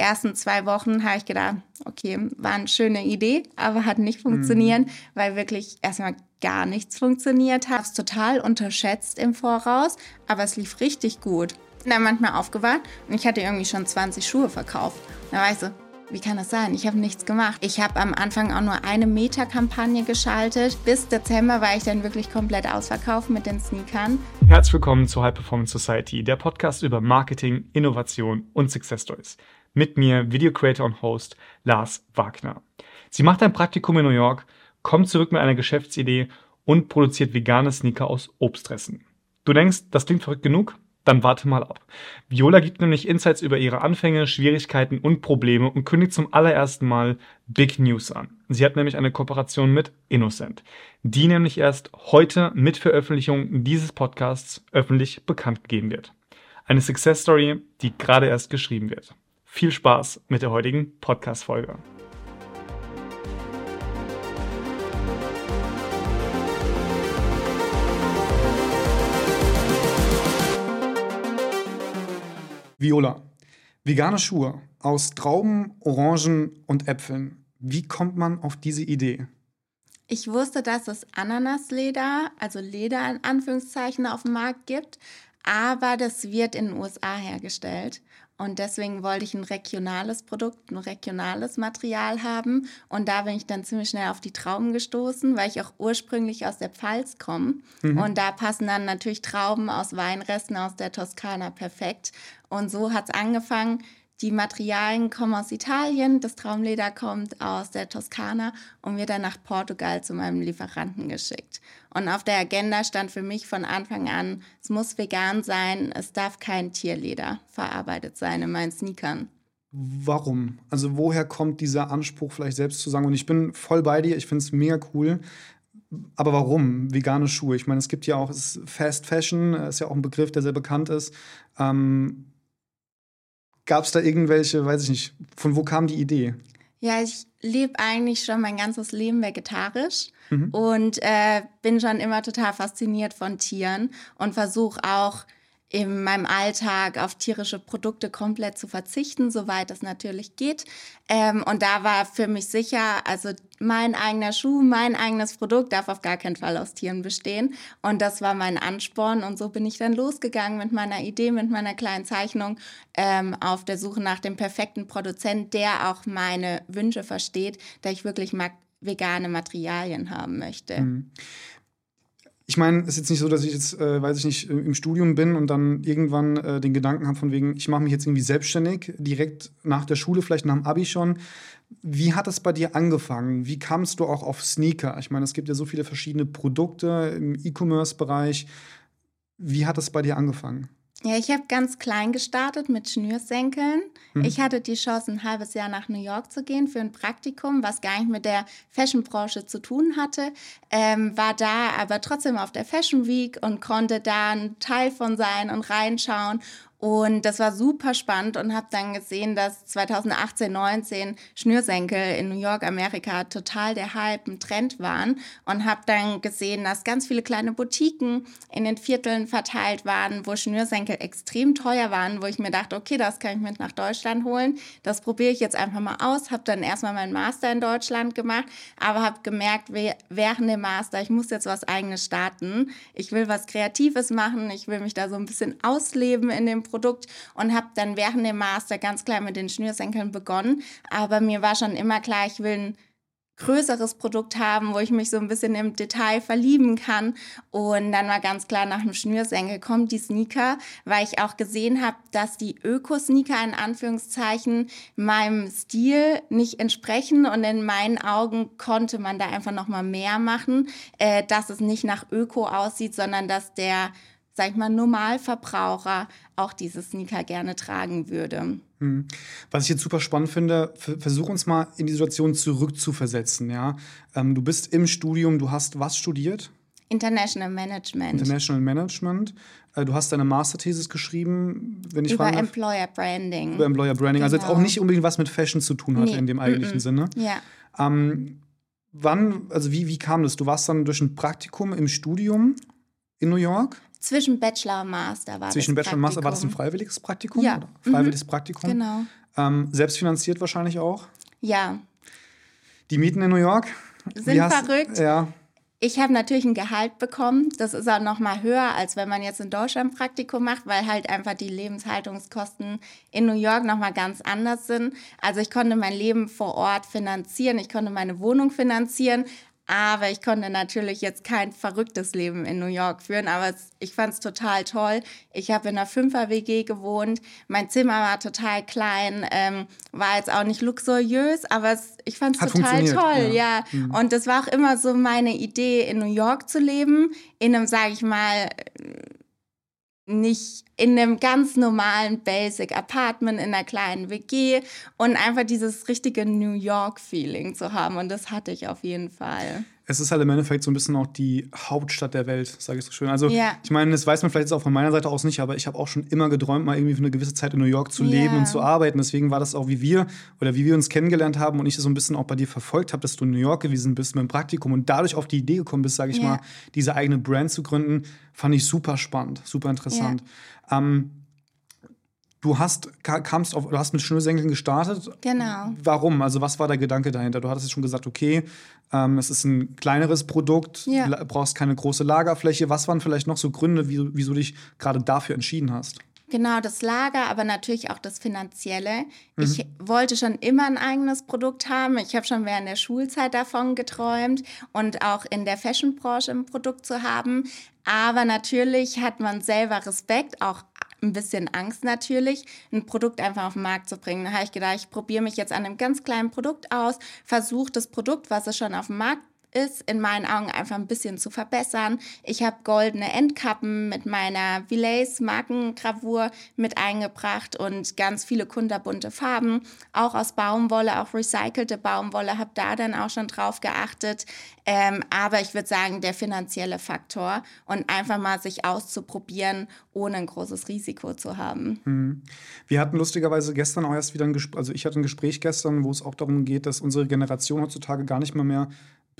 ersten zwei Wochen habe ich gedacht, okay, war eine schöne Idee, aber hat nicht funktioniert, mhm. weil wirklich erstmal gar nichts funktioniert hat. Es total unterschätzt im Voraus, aber es lief richtig gut. Bin dann manchmal aufgewacht und ich hatte irgendwie schon 20 Schuhe verkauft. Da war ich so, wie kann das sein? Ich habe nichts gemacht. Ich habe am Anfang auch nur eine Meta-Kampagne geschaltet. Bis Dezember war ich dann wirklich komplett ausverkauft mit den Sneakern. Herzlich willkommen zur High Performance Society, der Podcast über Marketing, Innovation und Success Stories. Mit mir, Video Creator und Host Lars Wagner. Sie macht ein Praktikum in New York, kommt zurück mit einer Geschäftsidee und produziert vegane Sneaker aus Obstressen. Du denkst, das klingt verrückt genug? Dann warte mal ab. Viola gibt nämlich Insights über ihre Anfänge, Schwierigkeiten und Probleme und kündigt zum allerersten Mal Big News an. Sie hat nämlich eine Kooperation mit Innocent, die nämlich erst heute mit Veröffentlichung dieses Podcasts öffentlich bekannt gegeben wird. Eine Success Story, die gerade erst geschrieben wird. Viel Spaß mit der heutigen Podcast-Folge. Viola, vegane Schuhe aus Trauben, Orangen und Äpfeln. Wie kommt man auf diese Idee? Ich wusste, dass es Ananasleder, also Leder in Anführungszeichen, auf dem Markt gibt, aber das wird in den USA hergestellt. Und deswegen wollte ich ein regionales Produkt, ein regionales Material haben. Und da bin ich dann ziemlich schnell auf die Trauben gestoßen, weil ich auch ursprünglich aus der Pfalz komme. Mhm. Und da passen dann natürlich Trauben aus Weinresten aus der Toskana perfekt. Und so hat es angefangen. Die Materialien kommen aus Italien, das Traumleder kommt aus der Toskana und wird dann nach Portugal zu meinem Lieferanten geschickt. Und auf der Agenda stand für mich von Anfang an, es muss vegan sein, es darf kein Tierleder verarbeitet sein in meinen Sneakern. Warum? Also woher kommt dieser Anspruch, vielleicht selbst zu sagen, und ich bin voll bei dir, ich finde es mega cool, aber warum vegane Schuhe? Ich meine, es gibt ja auch Fast Fashion, ist ja auch ein Begriff, der sehr bekannt ist. Ähm, Gab es da irgendwelche, weiß ich nicht, von wo kam die Idee? Ja, ich lebe eigentlich schon mein ganzes Leben vegetarisch mhm. und äh, bin schon immer total fasziniert von Tieren und versuche auch in meinem Alltag auf tierische Produkte komplett zu verzichten, soweit das natürlich geht. Ähm, und da war für mich sicher, also mein eigener Schuh, mein eigenes Produkt darf auf gar keinen Fall aus Tieren bestehen. Und das war mein Ansporn. Und so bin ich dann losgegangen mit meiner Idee, mit meiner kleinen Zeichnung ähm, auf der Suche nach dem perfekten Produzent, der auch meine Wünsche versteht, da ich wirklich mag vegane Materialien haben möchte. Ich meine, es ist jetzt nicht so, dass ich jetzt, äh, weiß ich nicht, im Studium bin und dann irgendwann äh, den Gedanken habe, von wegen, ich mache mich jetzt irgendwie selbstständig, direkt nach der Schule, vielleicht nach dem Abi schon. Wie hat das bei dir angefangen? Wie kamst du auch auf Sneaker? Ich meine, es gibt ja so viele verschiedene Produkte im E-Commerce-Bereich. Wie hat das bei dir angefangen? Ja, ich habe ganz klein gestartet mit Schnürsenkeln. Mhm. Ich hatte die Chance, ein halbes Jahr nach New York zu gehen für ein Praktikum, was gar nicht mit der Fashionbranche zu tun hatte. Ähm, war da aber trotzdem auf der Fashion Week und konnte da ein Teil von sein und reinschauen und das war super spannend und habe dann gesehen, dass 2018, 19 Schnürsenkel in New York, Amerika total der Hype, ein Trend waren. Und habe dann gesehen, dass ganz viele kleine Boutiquen in den Vierteln verteilt waren, wo Schnürsenkel extrem teuer waren, wo ich mir dachte, okay, das kann ich mit nach Deutschland holen. Das probiere ich jetzt einfach mal aus. Habe dann erstmal meinen Master in Deutschland gemacht, aber habe gemerkt, während dem Master, ich muss jetzt was eigenes starten. Ich will was Kreatives machen. Ich will mich da so ein bisschen ausleben in dem Produkt und habe dann während dem Master ganz klar mit den Schnürsenkeln begonnen. Aber mir war schon immer klar, ich will ein größeres Produkt haben, wo ich mich so ein bisschen im Detail verlieben kann. Und dann war ganz klar, nach dem Schnürsenkel kommt die Sneaker, weil ich auch gesehen habe, dass die Öko-Sneaker in Anführungszeichen meinem Stil nicht entsprechen. Und in meinen Augen konnte man da einfach noch mal mehr machen, äh, dass es nicht nach Öko aussieht, sondern dass der sag ich mal, Normalverbraucher auch diese Sneaker gerne tragen würde. Hm. Was ich jetzt super spannend finde, versuch uns mal in die Situation zurückzuversetzen. Ja? Ähm, du bist im Studium, du hast was studiert? International Management. International Management. Äh, du hast deine Masterthesis geschrieben, wenn ich Über frage, Employer Branding. Über Employer Branding. Genau. Also jetzt auch genau. nicht unbedingt was mit Fashion zu tun hatte nee. in dem eigentlichen mm -mm. Sinne. Ja. Ähm, wann, also wie, wie kam das? Du warst dann durch ein Praktikum im Studium in New York? Zwischen Bachelor und Master war Zwischen das Bachelor und Master war das ein freiwilliges Praktikum? Ja. Freiwilliges mhm. Praktikum? Genau. Ähm, selbstfinanziert wahrscheinlich auch? Ja. Die Mieten in New York? Sind hast, verrückt. Ja. Ich habe natürlich ein Gehalt bekommen. Das ist auch noch mal höher, als wenn man jetzt in Deutschland Praktikum macht, weil halt einfach die Lebenshaltungskosten in New York noch mal ganz anders sind. Also ich konnte mein Leben vor Ort finanzieren, ich konnte meine Wohnung finanzieren, aber ich konnte natürlich jetzt kein verrücktes Leben in New York führen, aber es, ich fand es total toll. Ich habe in einer Fünfer-WG gewohnt. Mein Zimmer war total klein, ähm, war jetzt auch nicht luxuriös, aber es, ich fand es total toll, ja. ja. Mhm. Und das war auch immer so meine Idee, in New York zu leben, in einem, sage ich mal, nicht in einem ganz normalen Basic Apartment in einer kleinen WG und einfach dieses richtige New York Feeling zu haben. Und das hatte ich auf jeden Fall es ist halt im Endeffekt so ein bisschen auch die Hauptstadt der Welt, sage ich so schön. Also ja. ich meine, das weiß man vielleicht jetzt auch von meiner Seite aus nicht, aber ich habe auch schon immer geträumt, mal irgendwie für eine gewisse Zeit in New York zu leben ja. und zu arbeiten. Deswegen war das auch, wie wir oder wie wir uns kennengelernt haben und ich das so ein bisschen auch bei dir verfolgt habe, dass du in New York gewesen bist mit dem Praktikum und dadurch auf die Idee gekommen bist, sage ich ja. mal, diese eigene Brand zu gründen, fand ich super spannend, super interessant. Ähm, Du hast, kamst auf, du hast mit Schnürsenkeln gestartet. Genau. Warum? Also was war der Gedanke dahinter? Du hattest jetzt schon gesagt, okay, ähm, es ist ein kleineres Produkt, ja. du brauchst keine große Lagerfläche. Was waren vielleicht noch so Gründe, wie, wieso du dich gerade dafür entschieden hast? Genau, das Lager, aber natürlich auch das Finanzielle. Mhm. Ich wollte schon immer ein eigenes Produkt haben. Ich habe schon während der Schulzeit davon geträumt und auch in der Fashionbranche ein Produkt zu haben. Aber natürlich hat man selber Respekt, auch ein bisschen Angst natürlich, ein Produkt einfach auf den Markt zu bringen. Da habe ich gedacht, ich probiere mich jetzt an einem ganz kleinen Produkt aus, versuche das Produkt, was es schon auf dem Markt ist in meinen Augen einfach ein bisschen zu verbessern. Ich habe goldene Endkappen mit meiner Villays Markengravur mit eingebracht und ganz viele kunterbunte Farben, auch aus Baumwolle, auch recycelte Baumwolle, habe da dann auch schon drauf geachtet. Ähm, aber ich würde sagen, der finanzielle Faktor und einfach mal sich auszuprobieren, ohne ein großes Risiko zu haben. Mhm. Wir hatten lustigerweise gestern auch erst wieder ein Gespräch, also ich hatte ein Gespräch gestern, wo es auch darum geht, dass unsere Generation heutzutage gar nicht mehr mehr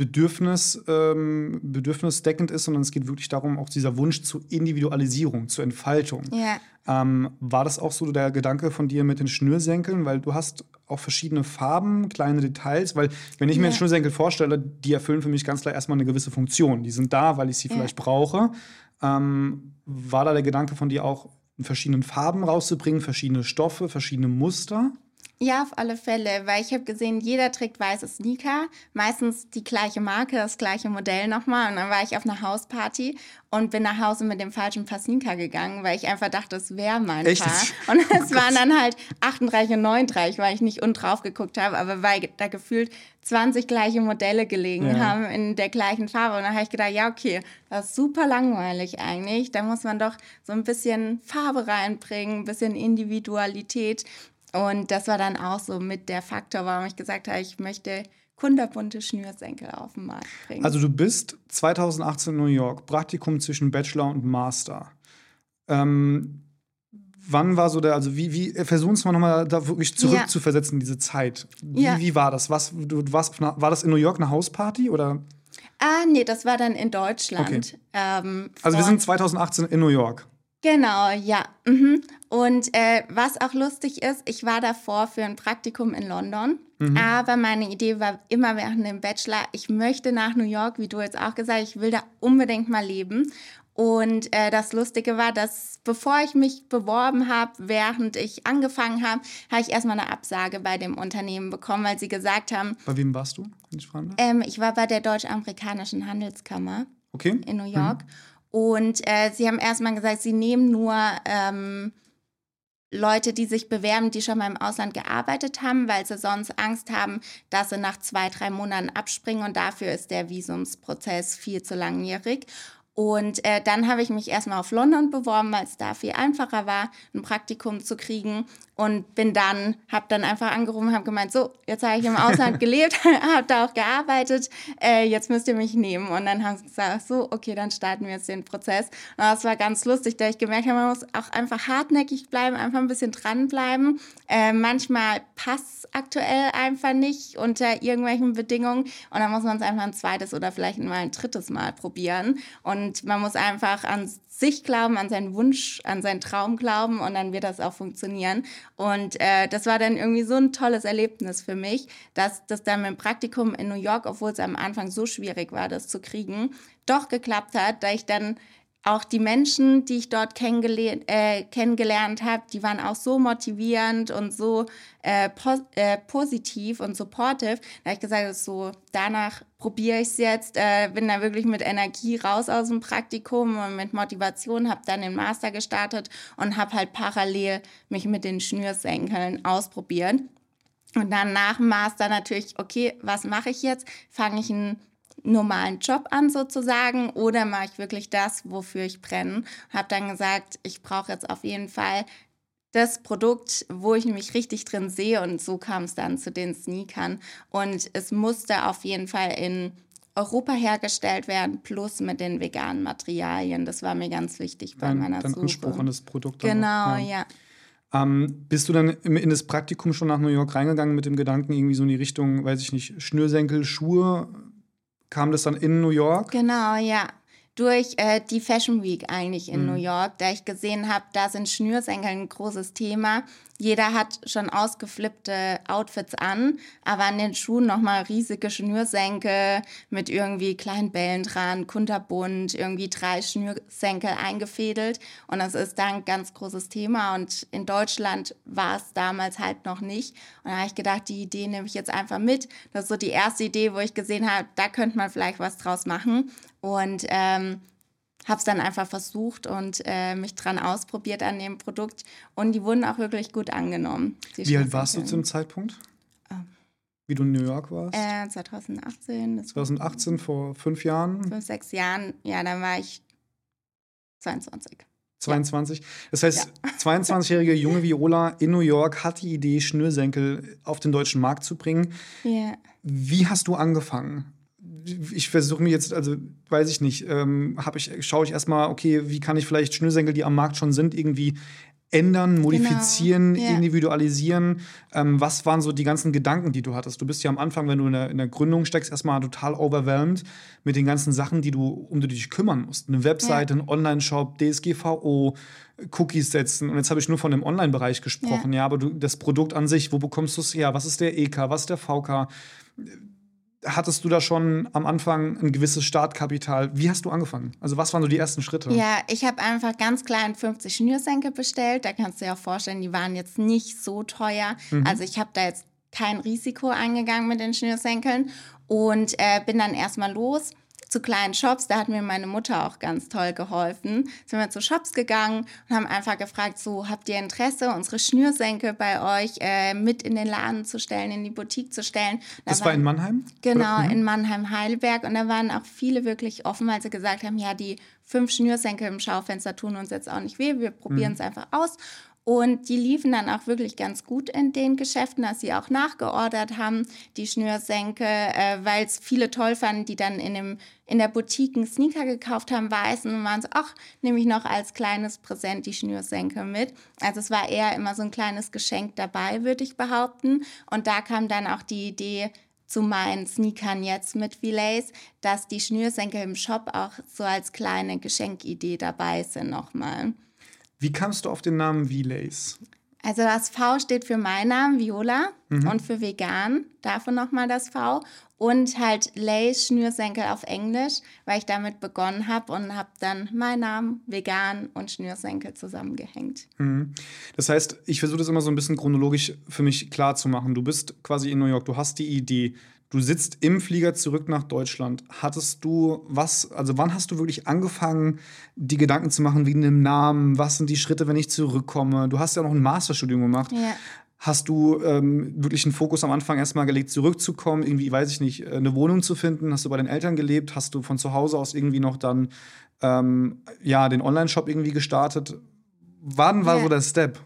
Bedürfnis, ähm, bedürfnisdeckend ist, sondern es geht wirklich darum, auch dieser Wunsch zur Individualisierung, zur Entfaltung. Ja. Ähm, war das auch so der Gedanke von dir mit den Schnürsenkeln? Weil du hast auch verschiedene Farben, kleine Details, weil wenn ich mir ja. Schnürsenkel vorstelle, die erfüllen für mich ganz klar erstmal eine gewisse Funktion. Die sind da, weil ich sie ja. vielleicht brauche. Ähm, war da der Gedanke von dir auch, in verschiedenen Farben rauszubringen, verschiedene Stoffe, verschiedene Muster? Ja, auf alle Fälle, weil ich habe gesehen, jeder trägt weiße Sneaker, meistens die gleiche Marke, das gleiche Modell nochmal. Und dann war ich auf einer Hausparty und bin nach Hause mit dem falschen Paar Sneaker gegangen, weil ich einfach dachte, das wäre mein Echt? Paar. Und es oh waren dann halt 38 und 39, weil ich nicht unten drauf geguckt habe, aber weil da gefühlt 20 gleiche Modelle gelegen ja. haben in der gleichen Farbe. Und dann habe ich gedacht, ja, okay, das ist super langweilig eigentlich. Da muss man doch so ein bisschen Farbe reinbringen, ein bisschen Individualität. Und das war dann auch so mit der Faktor, warum ich gesagt habe, ich möchte kunterbunte Schnürsenkel auf den Markt bringen. Also du bist 2018 in New York, Praktikum zwischen Bachelor und Master. Ähm, wann war so der, also wie, wie versuch uns mal nochmal da wirklich zurückzuversetzen ja. diese Zeit. Wie, ja. wie war das? Was, du, du warst einer, war das in New York eine Hausparty oder? Ah, nee, das war dann in Deutschland. Okay. Ähm, also wir sind 2018 in New York. Genau, ja. Mhm. Und äh, was auch lustig ist, ich war davor für ein Praktikum in London, mhm. aber meine Idee war immer während dem Bachelor, ich möchte nach New York, wie du jetzt auch gesagt hast, ich will da unbedingt mal leben. Und äh, das Lustige war, dass bevor ich mich beworben habe, während ich angefangen habe, habe ich erstmal eine Absage bei dem Unternehmen bekommen, weil sie gesagt haben. Bei wem warst du, wenn ich fragen darf? Ähm, ich war bei der Deutsch-Amerikanischen Handelskammer okay. in New York. Mhm. Und äh, sie haben erstmal gesagt, sie nehmen nur ähm, Leute, die sich bewerben, die schon mal im Ausland gearbeitet haben, weil sie sonst Angst haben, dass sie nach zwei, drei Monaten abspringen und dafür ist der Visumsprozess viel zu langjährig. Und äh, dann habe ich mich erstmal auf London beworben, weil es da viel einfacher war, ein Praktikum zu kriegen und bin dann, habe dann einfach angerufen, habe gemeint, so, jetzt habe ich im Ausland gelebt, habe da auch gearbeitet, äh, jetzt müsst ihr mich nehmen. Und dann haben sie gesagt, so, okay, dann starten wir jetzt den Prozess. Und das war ganz lustig, da ich gemerkt habe, man muss auch einfach hartnäckig bleiben, einfach ein bisschen dranbleiben. Äh, manchmal passt es aktuell einfach nicht unter irgendwelchen Bedingungen und dann muss man es einfach ein zweites oder vielleicht mal ein drittes Mal probieren. Und Und man muss einfach an sich glauben, an seinen Wunsch, an seinen Traum glauben und dann wird das auch funktionieren. Und äh, das war dann irgendwie so ein tolles Erlebnis für mich, dass das dann mit dem Praktikum in New York, obwohl es am Anfang so schwierig war, das zu kriegen, doch geklappt hat, da ich dann auch die Menschen, die ich dort kennengele äh, kennengelernt habe, die waren auch so motivierend und so äh, pos äh, positiv und supportive. Da habe ich gesagt, so danach probiere ich es jetzt, äh, bin da wirklich mit Energie raus aus dem Praktikum und mit Motivation, habe dann den Master gestartet und habe halt parallel mich mit den Schnürsenkeln ausprobiert. Und dann nach dem Master natürlich, okay, was mache ich jetzt? Fange ich einen normalen Job an sozusagen oder mache ich wirklich das, wofür ich brenne? Habe dann gesagt, ich brauche jetzt auf jeden Fall das Produkt, wo ich mich richtig drin sehe und so kam es dann zu den Sneakern und es musste auf jeden Fall in Europa hergestellt werden, plus mit den veganen Materialien. Das war mir ganz wichtig bei dein, meiner dein Suche. Anspruch an das Produkt. Genau, auch, ja. Ähm, bist du dann in das Praktikum schon nach New York reingegangen mit dem Gedanken, irgendwie so in die Richtung, weiß ich nicht, Schnürsenkel, Schuhe? Kam das dann in New York? Genau, ja. Durch äh, die Fashion Week eigentlich in Mhm. New York, da ich gesehen habe, da sind Schnürsenkel ein großes Thema. Jeder hat schon ausgeflippte Outfits an, aber an den Schuhen nochmal riesige Schnürsenkel mit irgendwie kleinen Bällen dran, kunterbunt, irgendwie drei Schnürsenkel eingefädelt. Und das ist dann ein ganz großes Thema. Und in Deutschland war es damals halt noch nicht. Und da habe ich gedacht, die Idee nehme ich jetzt einfach mit. Das ist so die erste Idee, wo ich gesehen habe, da könnte man vielleicht was draus machen. Und ähm, habe es dann einfach versucht und äh, mich dran ausprobiert an dem Produkt. Und die wurden auch wirklich gut angenommen. Wie alt warst du Schnürsenkel. zum Zeitpunkt? Ah. Wie du in New York warst? Äh, 2018, das war 2018, vor fünf Jahren, fünf, sechs Jahren. Ja, dann war ich 22. 22. Das heißt, 22-jährige junge Viola in New York hat die Idee, Schnürsenkel auf den deutschen Markt zu bringen. Ja. Wie hast du angefangen? Ich versuche mir jetzt, also weiß ich nicht, ähm, ich, schaue ich erstmal, okay, wie kann ich vielleicht Schnürsenkel, die am Markt schon sind, irgendwie ändern, modifizieren, Genau, ja. individualisieren? Ähm, was waren so die ganzen Gedanken, die du hattest? Du bist ja am Anfang, wenn du in der, in der Gründung steckst, erstmal total overwhelmed mit den ganzen Sachen, die du, um die du dich kümmern musst. Eine Webseite, ein Online-Shop, DSGVO, Cookies setzen. Und jetzt habe ich nur von dem Online-Bereich gesprochen, ja. aber du, das Produkt an sich, wo bekommst du es her? Was ist der EK? Was ist der VK? Hattest du da schon am Anfang ein gewisses Startkapital? Wie hast du angefangen? Also was waren so die ersten Schritte? Ja, ich habe einfach ganz klein 50 Schnürsenkel bestellt. Da kannst du dir auch vorstellen, die waren jetzt nicht so teuer. Mhm. Also ich habe da jetzt kein Risiko eingegangen mit den Schnürsenkeln und äh, bin dann erstmal los zu kleinen Shops. Da hat mir meine Mutter auch ganz toll geholfen. Sind wir zu Shops gegangen und haben einfach gefragt, so habt ihr Interesse, unsere Schnürsenkel bei euch äh, mit in den Laden zu stellen, in die Boutique zu stellen. Da Das war in waren- Mannheim? Genau? Mhm. in Mannheim-Heidelberg. Und da waren auch viele wirklich offen, weil sie gesagt haben, ja, die fünf Schnürsenkel im Schaufenster tun uns jetzt auch nicht weh, wir probieren es einfach aus. Und die liefen dann auch wirklich ganz gut in den Geschäften, dass sie auch nachgeordert haben, die Schnürsenkel, äh, weil es viele toll fanden, die dann in, dem, in der Boutique einen Sneaker gekauft haben, weißen, und waren so, ach, nehme ich noch als kleines Präsent die Schnürsenkel mit. Also es war eher immer so ein kleines Geschenk dabei, würde ich behaupten. Und da kam dann auch die Idee, zu meinen Sneakern jetzt mit Relays, dass die Schnürsenkel im Shop auch so als kleine Geschenkidee dabei sind nochmal. Wie kamst du auf den Namen V-Lace? Also das V steht für meinen Namen, Viola, Mhm. und für vegan, davon nochmal das V. Und halt Lace, Schnürsenkel auf Englisch, weil ich damit begonnen habe und habe dann meinen Namen, vegan und Schnürsenkel zusammengehängt. Mhm. Das heißt, ich versuche das immer so ein bisschen chronologisch für mich klar zu machen. Du bist quasi in New York, du hast die Idee, du sitzt im Flieger zurück nach Deutschland. Hattest du was, also wann hast du wirklich angefangen, die Gedanken zu machen wegen dem Namen? Was sind die Schritte, wenn ich zurückkomme? Du hast ja noch ein Masterstudium gemacht. Ja. Hast du ähm, wirklich einen Fokus am Anfang erstmal gelegt, zurückzukommen, irgendwie, weiß ich nicht, eine Wohnung zu finden? Hast du bei den Eltern gelebt? Hast du von zu Hause aus irgendwie noch dann ähm, ja, den Online-Shop irgendwie gestartet? Wann war Ja. so der Step?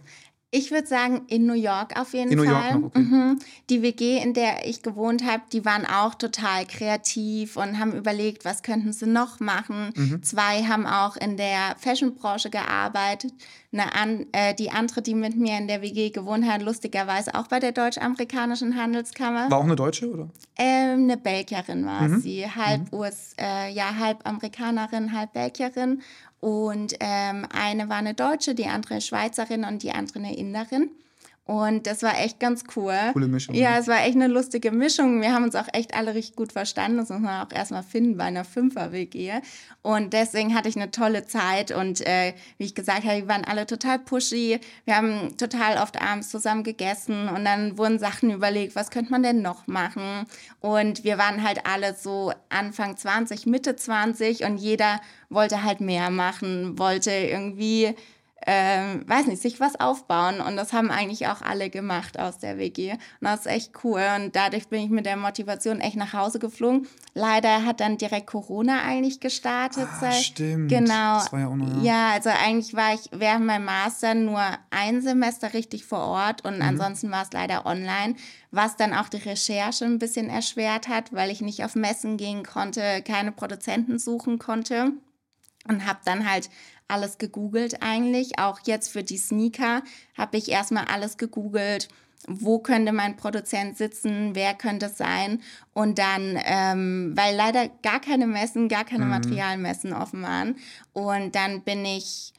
Ich würde sagen, in New York auf jeden in Fall. New York noch, okay. Mhm. Die WG, in der ich gewohnt habe, die waren auch total kreativ und haben überlegt, was könnten sie noch machen. Mhm. Zwei haben auch in der Fashionbranche gearbeitet. An, äh, die andere, die mit mir in der WG gewohnt hat, lustigerweise auch bei der Deutsch-Amerikanischen Handelskammer. War auch eine Deutsche, oder? Ähm, eine Belgierin war Mhm. sie, halb US, äh, ja, halb Amerikanerin, halb Belgierin. Und ähm, eine war eine Deutsche, die andere Schweizerin und die andere eine Inderin. Und das war echt ganz cool. Coole Mischung, Ja, ja. es war echt eine lustige Mischung. Wir haben uns auch echt alle richtig gut verstanden. Das muss man auch erstmal finden bei einer Fünfer-WG. Und deswegen hatte ich eine tolle Zeit. Und äh, wie ich gesagt habe, wir waren alle total pushy. Wir haben total oft abends zusammen gegessen. Und dann wurden Sachen überlegt, was könnte man denn noch machen? Und wir waren halt alle so Anfang 20, Mitte 20. Und jeder wollte halt mehr machen, wollte irgendwie ähm, weiß nicht, sich was aufbauen. Und das haben eigentlich auch alle gemacht aus der WG. Und das ist echt cool. Und dadurch bin ich mit der Motivation echt nach Hause geflogen. Leider hat dann direkt Corona eigentlich gestartet. Ah, stimmt. Genau. Das war ja auch noch, ja. ja, also eigentlich war ich während meinem Master nur ein Semester richtig vor Ort und ansonsten war es leider online, was dann auch die Recherche ein bisschen erschwert hat, weil ich nicht auf Messen gehen konnte, keine Produzenten suchen konnte und habe dann halt alles gegoogelt eigentlich. Auch jetzt für die Sneaker habe ich erstmal alles gegoogelt. Wo könnte mein Produzent sitzen? Wer könnte es sein? Und dann, ähm, weil leider gar keine Messen, gar keine Materialmessen offen waren. Und dann bin ich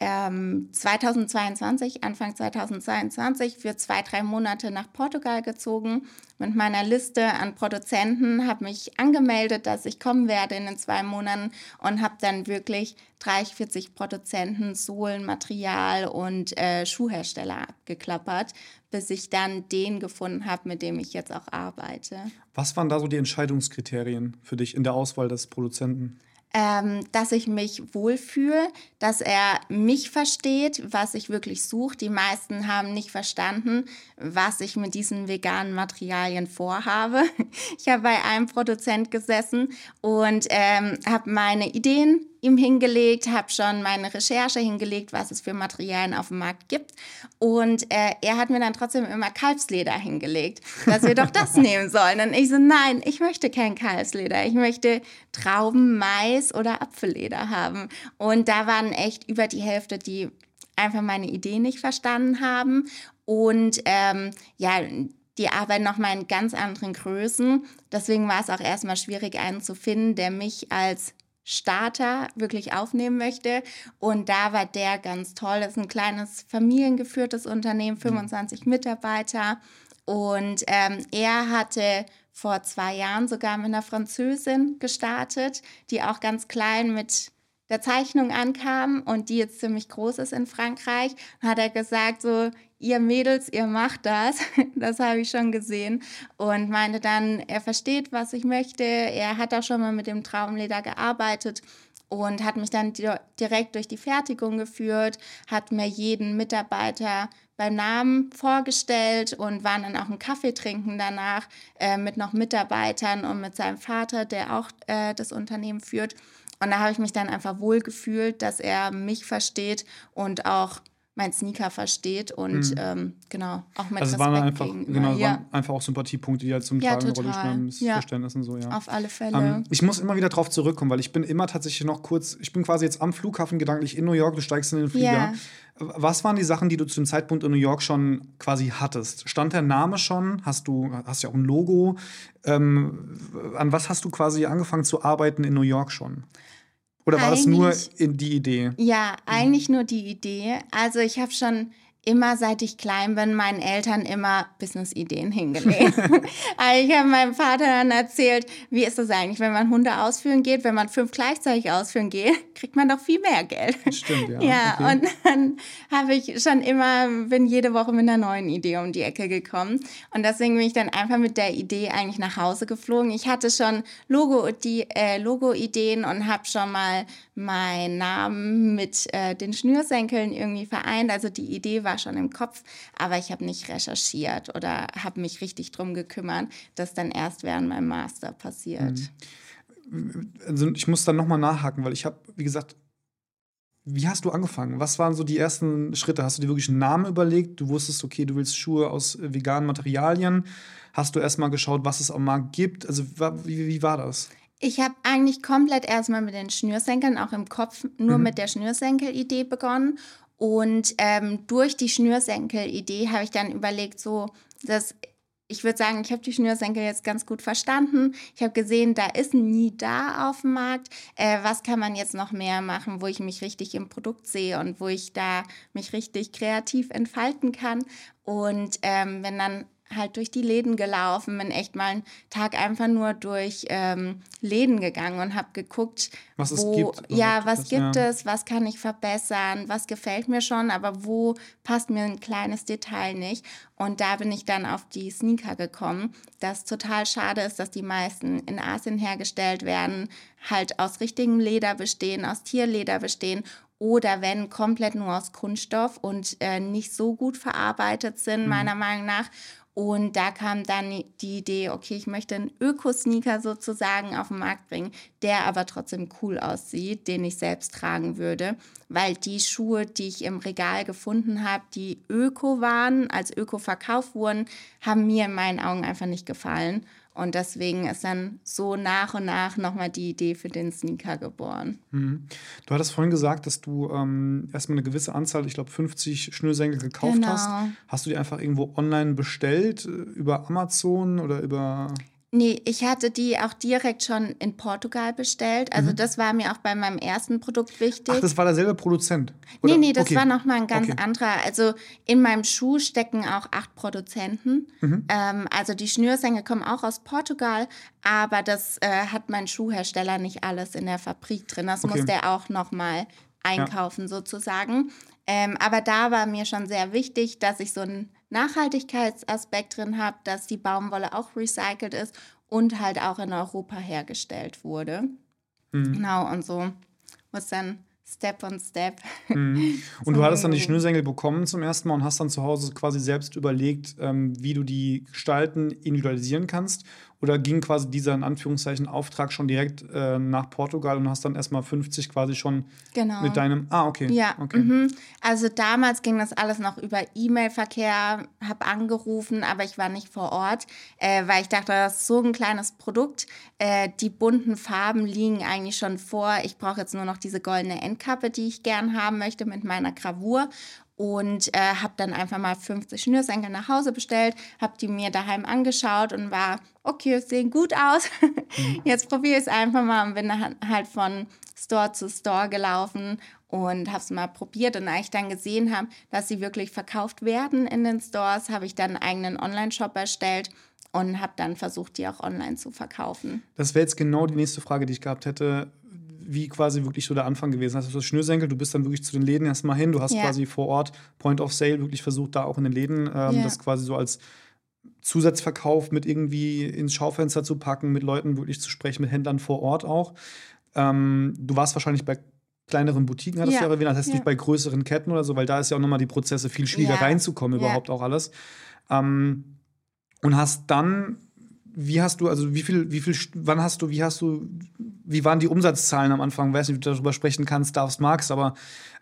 ähm, 2022, Anfang 2022, für zwei, drei Monate nach Portugal gezogen mit meiner Liste an Produzenten, habe mich angemeldet, dass ich kommen werde in den zwei Monaten und habe dann wirklich 30, 40 Produzenten, Sohlen, Material und äh, Schuhhersteller abgeklappert, bis ich dann den gefunden habe, mit dem ich jetzt auch arbeite. Was waren da so die Entscheidungskriterien für dich in der Auswahl des Produzenten? Ähm, dass ich mich wohlfühle, dass er mich versteht, was ich wirklich suche. Die meisten haben nicht verstanden, was ich mit diesen veganen Materialien vorhabe. Ich habe bei einem Produzent gesessen und ähm, habe meine Ideen ihm hingelegt, habe schon meine Recherche hingelegt, was es für Materialien auf dem Markt gibt. Und äh, er hat mir dann trotzdem immer Kalbsleder hingelegt, dass wir doch das nehmen sollen. Und ich so, nein, ich möchte kein Kalbsleder. Ich möchte Trauben, Mais oder Apfelleder haben. Und da waren echt über die Hälfte, die einfach meine Idee nicht verstanden haben. Und ähm, ja, die arbeiten nochmal in ganz anderen Größen. Deswegen war es auch erstmal schwierig, einen zu finden, der mich als Starter wirklich aufnehmen möchte. Und da war der ganz toll. Das ist ein kleines familiengeführtes Unternehmen, 25 Mitarbeiter. Und ähm, er hatte vor zwei Jahren sogar mit einer Französin gestartet, die auch ganz klein mit der Zeichnung ankam und die jetzt ziemlich groß ist in Frankreich. Hat er gesagt, so, ihr Mädels, ihr macht das. Das habe ich schon gesehen. Und meinte dann, er versteht, was ich möchte. Er hat auch schon mal mit dem Traumleder gearbeitet und hat mich dann di direkt durch die Fertigung geführt, hat mir jeden Mitarbeiter beim Namen vorgestellt und waren dann auch einen Kaffee trinken danach äh, mit noch Mitarbeitern und mit seinem Vater, der auch äh, das Unternehmen führt. Und da habe ich mich dann einfach wohl gefühlt, dass er mich versteht und auch mein Sneaker versteht und ähm, genau, auch mit Also es Respekt waren einfach, gegenüber. genau, ja, waren einfach auch Sympathiepunkte, die halt zum Ja, Tragen eine Rolle spielen, Ja. Missverständnis und so, ja. auf alle Fälle. Ähm, ich muss immer wieder drauf zurückkommen, weil ich bin immer tatsächlich noch kurz, ich bin quasi jetzt am Flughafen gedanklich in New York, du steigst in den Flieger. Ja. Was waren die Sachen, die du zu dem Zeitpunkt in New York schon quasi hattest? Stand der Name schon? Hast du hast ja auch ein Logo? Ähm, an was hast du quasi angefangen zu arbeiten in New York schon? Oder war das nur in die Idee? Ja, eigentlich nur die Idee. Also ich habe schon immer, seit ich klein bin, meinen Eltern immer Business-Ideen hingelegt. also ich habe meinem Vater dann erzählt, wie ist das eigentlich, wenn man Hunde ausführen geht, wenn man fünf gleichzeitig ausführen geht, kriegt man doch viel mehr Geld. Stimmt, ja. Ja, okay. und dann habe ich schon immer, bin jede Woche mit einer neuen Idee um die Ecke gekommen. Und deswegen bin ich dann einfach mit der Idee eigentlich nach Hause geflogen. Ich hatte schon Logo, die, äh, Logo-Ideen und habe schon mal meinen Namen mit äh, den Schnürsenkeln irgendwie vereint. Also die Idee war schon im Kopf, aber ich habe nicht recherchiert oder habe mich richtig drum gekümmert. Das dann erst während meinem Master passiert. also ich muss dann nochmal nachhaken, weil ich habe, wie gesagt, wie hast du angefangen? Was waren so die ersten Schritte? Hast du dir wirklich einen Namen überlegt? Du wusstest, okay, du willst Schuhe aus äh, veganen Materialien. Hast du erstmal geschaut, was es am Markt gibt? Also, wie, wie war das? Ich habe eigentlich komplett erstmal mit den Schnürsenkeln, auch im Kopf, nur mhm. mit der Schnürsenkel-Idee begonnen. Und ähm, durch die Schnürsenkel-Idee habe ich dann überlegt, so, dass ich würde sagen, ich habe die Schnürsenkel jetzt ganz gut verstanden. Ich habe gesehen, da ist nie da auf dem Markt. Äh, was kann man jetzt noch mehr machen, wo ich mich richtig im Produkt sehe und wo ich da mich richtig kreativ entfalten kann? Und ähm, wenn dann halt durch die Läden gelaufen, bin echt mal einen Tag einfach nur durch ähm, Läden gegangen und habe geguckt, was wo, es gibt. Ja, was das, gibt ja. es, was kann ich verbessern, was gefällt mir schon, aber wo passt mir ein kleines Detail nicht. Und da bin ich dann auf die Sneaker gekommen, das total schade ist, dass die meisten in Asien hergestellt werden, halt aus richtigem Leder bestehen, aus Tierleder bestehen oder wenn komplett nur aus Kunststoff und äh, nicht so gut verarbeitet sind, mhm. meiner Meinung nach. Und da kam dann die Idee, okay, ich möchte einen Öko-Sneaker sozusagen auf den Markt bringen, der aber trotzdem cool aussieht, den ich selbst tragen würde, weil die Schuhe, die ich im Regal gefunden habe, die Öko waren, als Öko verkauft wurden, haben mir in meinen Augen einfach nicht gefallen. Und deswegen ist dann so nach und nach nochmal die Idee für den Sneaker geboren. Mhm. Du hattest vorhin gesagt, dass du ähm, erstmal eine gewisse Anzahl, ich glaube 50 Schnürsenkel gekauft genau. hast. Hast du die einfach irgendwo online bestellt, äh, über Amazon oder über... Nee, ich hatte die auch direkt schon in Portugal bestellt. Also mhm. das war mir auch bei meinem ersten Produkt wichtig. Ach, das war derselbe Produzent? Oder? Nee, nee, das okay. war nochmal ein ganz okay. anderer. Also in meinem Schuh stecken auch acht Produzenten. Mhm. Ähm, also die Schnürsenkel kommen auch aus Portugal, aber das äh, hat mein Schuhhersteller nicht alles in der Fabrik drin. Das okay. muss der auch nochmal einkaufen ja. sozusagen. Ähm, aber da war mir schon sehr wichtig, dass ich so ein Nachhaltigkeitsaspekt drin habe, dass die Baumwolle auch recycelt ist und halt auch in Europa hergestellt wurde. Mhm. Genau, und so muss dann Step on Step. Mhm. Und du hattest dann die Schnürsenkel bekommen zum ersten Mal und hast dann zu Hause quasi selbst überlegt, ähm, wie du die gestalten, individualisieren kannst. Oder ging quasi dieser in Anführungszeichen Auftrag schon direkt äh, nach Portugal und hast dann erstmal 50 quasi schon genau. mit deinem. Ah, okay. Ja, okay. Mhm. also damals ging das alles noch über E-Mail-Verkehr, habe angerufen, aber ich war nicht vor Ort, äh, weil ich dachte, das ist so ein kleines Produkt. Äh, die bunten Farben liegen eigentlich schon vor. Ich brauche jetzt nur noch diese goldene Endkappe, die ich gern haben möchte mit meiner Gravur und äh, habe dann einfach mal 50 Schnürsenkel nach Hause bestellt, habe die mir daheim angeschaut und war, okay, es sehen gut aus. Mhm. Jetzt probiere ich es einfach mal und bin halt von Store zu Store gelaufen und habe es mal probiert. Und als ich dann gesehen habe, dass sie wirklich verkauft werden in den Stores, habe ich dann einen eigenen Online-Shop erstellt und habe dann versucht, die auch online zu verkaufen. Das wäre jetzt genau die nächste Frage, die ich gehabt hätte wie quasi wirklich so der Anfang gewesen. Also das Schnürsenkel, du bist dann wirklich zu den Läden erstmal hin, du hast ja. quasi vor Ort Point of Sale wirklich versucht, da auch in den Läden ähm, ja. das quasi so als Zusatzverkauf mit irgendwie ins Schaufenster zu packen, mit Leuten wirklich zu sprechen, mit Händlern vor Ort auch. Ähm, du warst wahrscheinlich bei kleineren Boutiquen, hattest ja. du ja erwähnt, das heißt ja. nicht bei größeren Ketten oder so, weil da ist ja auch nochmal die Prozesse viel schwieriger ja. reinzukommen, überhaupt auch alles. Ähm, und hast dann wie hast du, also wie viel, wie viel, wann hast du, wie hast du, wie waren die Umsatzzahlen am Anfang? Ich weiß nicht, ob du darüber sprechen kannst, darfst, magst, aber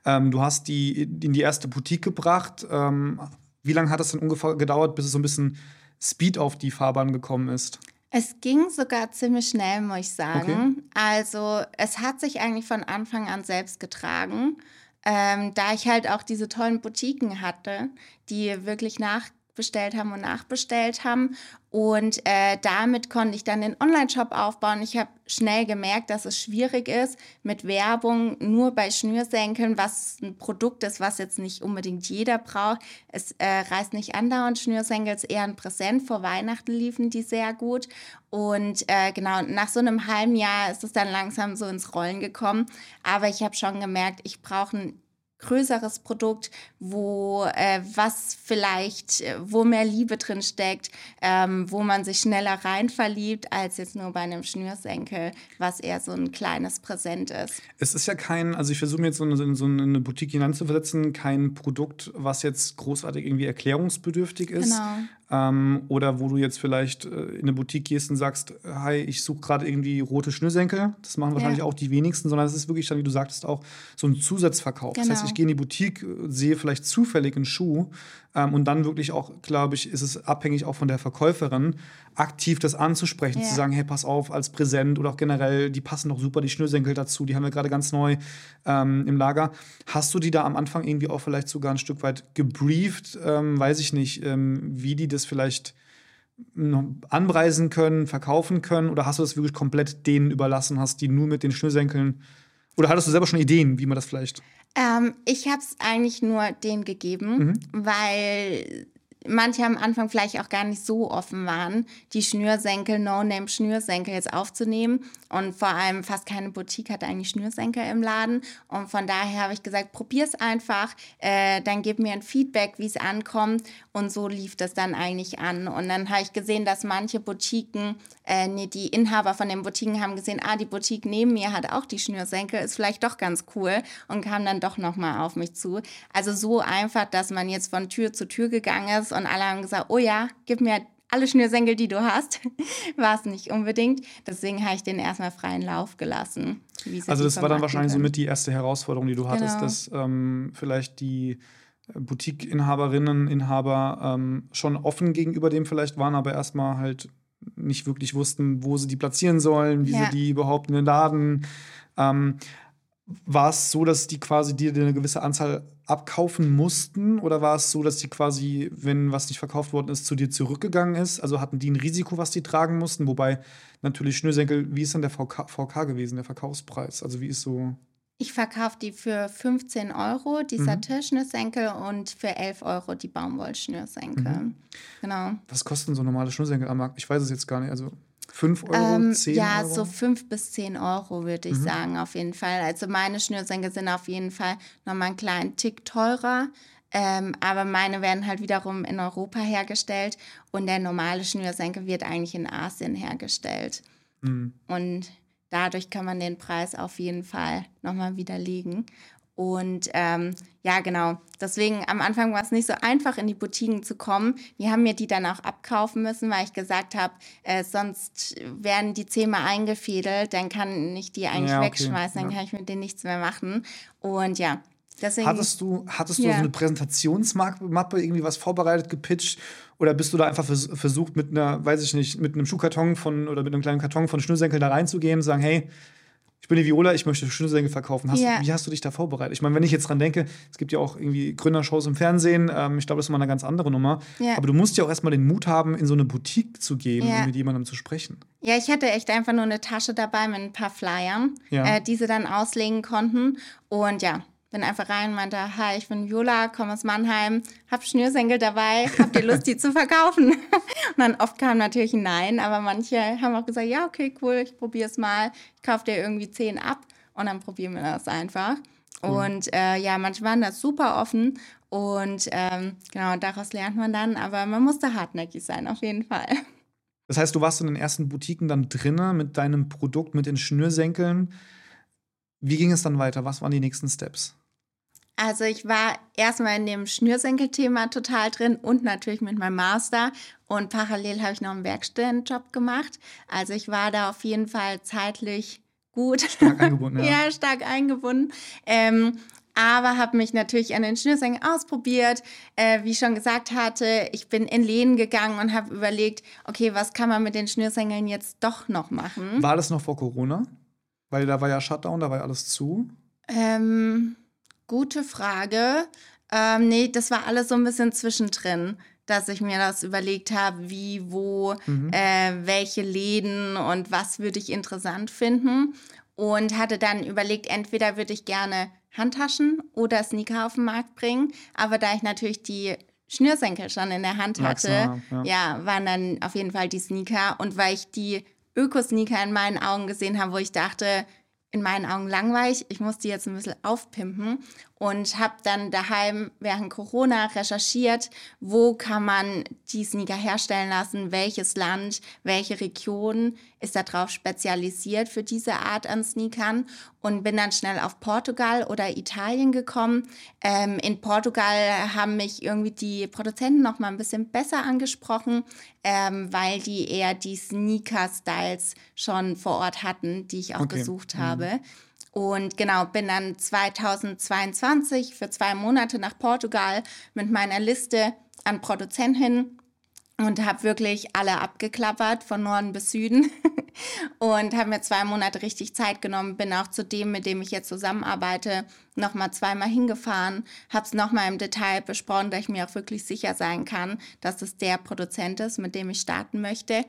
ähm, du hast die in die erste Boutique gebracht. Ähm, wie lange hat es denn ungefähr gedauert, bis es so ein bisschen Speed auf die Fahrbahn gekommen ist? Es ging sogar ziemlich schnell, muss ich sagen. Okay. Also es hat sich eigentlich von Anfang an selbst getragen. Ähm, da ich halt auch diese tollen Boutiquen hatte, die wirklich nach bestellt haben und nachbestellt haben. Und äh, damit konnte ich dann den Online-Shop aufbauen. Ich habe schnell gemerkt, dass es schwierig ist mit Werbung nur bei Schnürsenkeln, was ein Produkt ist, was jetzt nicht unbedingt jeder braucht. Es äh, reißt nicht andauernd Schnürsenkel, ist eher ein Präsent. Vor Weihnachten liefen die sehr gut. Und äh, genau, nach so einem halben Jahr ist es dann langsam so ins Rollen gekommen. Aber ich habe schon gemerkt, ich brauche ein größeres Produkt, wo äh, was vielleicht, äh, wo mehr Liebe drin steckt, ähm, wo man sich schneller rein verliebt, als jetzt nur bei einem Schnürsenkel, was eher so ein kleines Präsent ist. Es ist ja kein, also ich versuche mir jetzt so eine, so eine Boutique hineinzuversetzen, kein Produkt, was jetzt großartig irgendwie erklärungsbedürftig ist. Genau. Ähm, oder wo du jetzt vielleicht äh, in eine Boutique gehst und sagst, hi, ich suche gerade irgendwie rote Schnürsenkel. Das machen wahrscheinlich ja. auch die wenigsten, sondern es ist wirklich dann, wie du sagtest, auch so ein Zusatzverkauf. Genau. Das heißt, genau. ich gehe in die Boutique, sehe vielleicht zufällig einen Schuh ähm, und dann wirklich auch, glaube ich, ist es abhängig auch von der Verkäuferin, aktiv das anzusprechen, ja. zu sagen, hey, pass auf, als Präsent oder auch generell, die passen doch super, die Schnürsenkel dazu, die haben wir gerade ganz neu ähm, im Lager. Hast du die da am Anfang irgendwie auch vielleicht sogar ein Stück weit gebrieft? Ähm, weiß ich nicht, ähm, wie die das vielleicht anpreisen können, verkaufen können? Oder hast du das wirklich komplett denen überlassen, hast die nur mit den Schnürsenkeln? Oder hattest du selber schon Ideen, wie man das vielleicht? Ähm, ich habe es eigentlich nur denen gegeben, mhm. weil manche am Anfang vielleicht auch gar nicht so offen waren, die Schnürsenkel, No-Name-Schnürsenkel jetzt aufzunehmen. Und vor allem fast keine Boutique hat eigentlich Schnürsenkel im Laden. Und von daher habe ich gesagt, probier's einfach, äh, dann gib mir ein Feedback, wie es ankommt. Und so lief das dann eigentlich an. Und dann habe ich gesehen, dass manche Boutiquen, äh, nee, die Inhaber von den Boutiquen haben gesehen, ah, die Boutique neben mir hat auch die Schnürsenkel, ist vielleicht doch ganz cool und kam dann doch nochmal auf mich zu. Also so einfach, dass man jetzt von Tür zu Tür gegangen ist und alle haben gesagt, oh ja, gib mir alle Schnürsenkel, die du hast. War es nicht unbedingt. Deswegen habe ich den erstmal freien Lauf gelassen. Also das war dann wahrscheinlich können. somit die erste Herausforderung, die du hattest, genau. dass ähm, vielleicht die Boutique-Inhaberinnen, Inhaber ähm, schon offen gegenüber dem vielleicht waren, aber erstmal halt nicht wirklich wussten, wo sie die platzieren sollen, wie ja. sie die überhaupt in den Laden. Ähm, war es so, dass die quasi dir eine gewisse Anzahl abkaufen mussten? Oder war es so, dass die quasi, wenn was nicht verkauft worden ist, zu dir zurückgegangen ist? Also hatten die ein Risiko, was die tragen mussten? Wobei natürlich Schnürsenkel, wie ist denn der VK, VK gewesen, der Verkaufspreis? Also wie ist so. Ich verkaufe die für 15 Euro, die mhm. Satin-Schnürsenkel, und für 11 Euro die Baumwollschnürsenkel. Mhm. Genau. Was kosten so normale Schnürsenkel am Markt? Ich weiß es jetzt gar nicht. Also 5 Euro, ähm, 10 ja, Euro? so 5 bis 10 Euro würde ich mhm. sagen, auf jeden Fall. Also meine Schnürsenkel sind auf jeden Fall nochmal einen kleinen Tick teurer. Ähm, aber meine werden halt wiederum in Europa hergestellt und der normale Schnürsenkel wird eigentlich in Asien hergestellt. Mhm. Und dadurch kann man den Preis auf jeden Fall nochmal widerlegen. Und ähm, ja, genau. Deswegen am Anfang war es nicht so einfach, in die Boutiquen zu kommen. Die haben mir die dann auch abkaufen müssen, weil ich gesagt habe, äh, sonst werden die zehnmal eingefädelt, dann kann ich die eigentlich ja, okay. wegschmeißen, dann ja. kann ich mit denen nichts mehr machen. Und ja, Deswegen, hattest du, hattest du ja. so eine Präsentationsmappe, irgendwie was vorbereitet, gepitcht? Oder bist du da einfach vers versucht, mit einer, weiß ich nicht, mit einem Schuhkarton von oder mit einem kleinen Karton von Schnürsenkeln da reinzugehen und sagen, hey, ich bin die Viola, ich möchte Schnürsenkel verkaufen. Hast, ja. Wie hast du dich da vorbereitet? Ich meine, wenn ich jetzt dran denke, es gibt ja auch irgendwie Gründershows im Fernsehen, ähm, ich glaube, das ist mal eine ganz andere Nummer. Ja. Aber du musst ja auch erstmal den Mut haben, in so eine Boutique zu gehen ja. und mit jemandem zu sprechen. Ja, ich hatte echt einfach nur eine Tasche dabei mit ein paar Flyern, äh, die sie dann auslegen konnten. Und ja, bin einfach rein, meinte, hi, ich bin Viola, komme aus Mannheim, hab Schnürsenkel dabei, habt ihr Lust, die zu verkaufen? Und dann oft kam natürlich ein Nein, aber manche haben auch gesagt, ja, okay, cool, ich probiere es mal, ich kaufe dir irgendwie zehn ab und dann probieren wir das einfach. Mhm. Und äh, ja, manche waren da super offen und ähm, genau, daraus lernt man dann, aber man musste hartnäckig sein, auf jeden Fall. Das heißt, du warst in den ersten Boutiquen dann drinnen mit deinem Produkt, mit den Schnürsenkeln. Wie ging es dann weiter? Was waren die nächsten Steps? Also ich war erstmal in dem Schnürsenkelthema total drin und natürlich mit meinem Master und parallel habe ich noch einen Werkstudentenjob gemacht. Also ich war da auf jeden Fall zeitlich gut. Stark eingebunden, ja. ja, stark eingebunden. Ähm, aber habe mich natürlich an den Schnürsenkeln ausprobiert. Äh, wie ich schon gesagt hatte, ich bin in Läden gegangen und habe überlegt, okay, was kann man mit den Schnürsenkeln jetzt doch noch machen? War das noch vor Corona? Weil da war ja Shutdown, da war ja alles zu. Ähm, Gute Frage. Ähm, nee, das war alles so ein bisschen zwischendrin, dass ich mir das überlegt habe, wie, wo, mhm. äh, welche Läden und was würde ich interessant finden. Und hatte dann überlegt, entweder würde ich gerne Handtaschen oder Sneaker auf den Markt bringen. Aber da ich natürlich die Schnürsenkel schon in der Hand hatte, ja. ja, waren dann auf jeden Fall die Sneaker. Und weil ich die Öko-Sneaker in meinen Augen gesehen habe, wo ich dachte, in meinen Augen langweilig. Ich musste jetzt ein bisschen aufpimpen und habe dann daheim während Corona recherchiert, wo kann man die Sneaker herstellen lassen, welches Land, welche Region ist darauf spezialisiert für diese Art an Sneakern und bin dann schnell auf Portugal oder Italien gekommen. Ähm, in Portugal haben mich irgendwie die Produzenten noch mal ein bisschen besser angesprochen, ähm, weil die eher die Sneaker-Styles schon vor Ort hatten, die ich auch okay. gesucht mhm. habe. Und genau, bin dann 2022 für zwei Monate nach Portugal mit meiner Liste an Produzenten und habe wirklich alle abgeklappert von Norden bis Süden und habe mir zwei Monate richtig Zeit genommen. Bin auch zu dem, mit dem ich jetzt zusammenarbeite, nochmal zweimal hingefahren, habe es nochmal im Detail besprochen, dass ich mir auch wirklich sicher sein kann, dass es der Produzent ist, mit dem ich starten möchte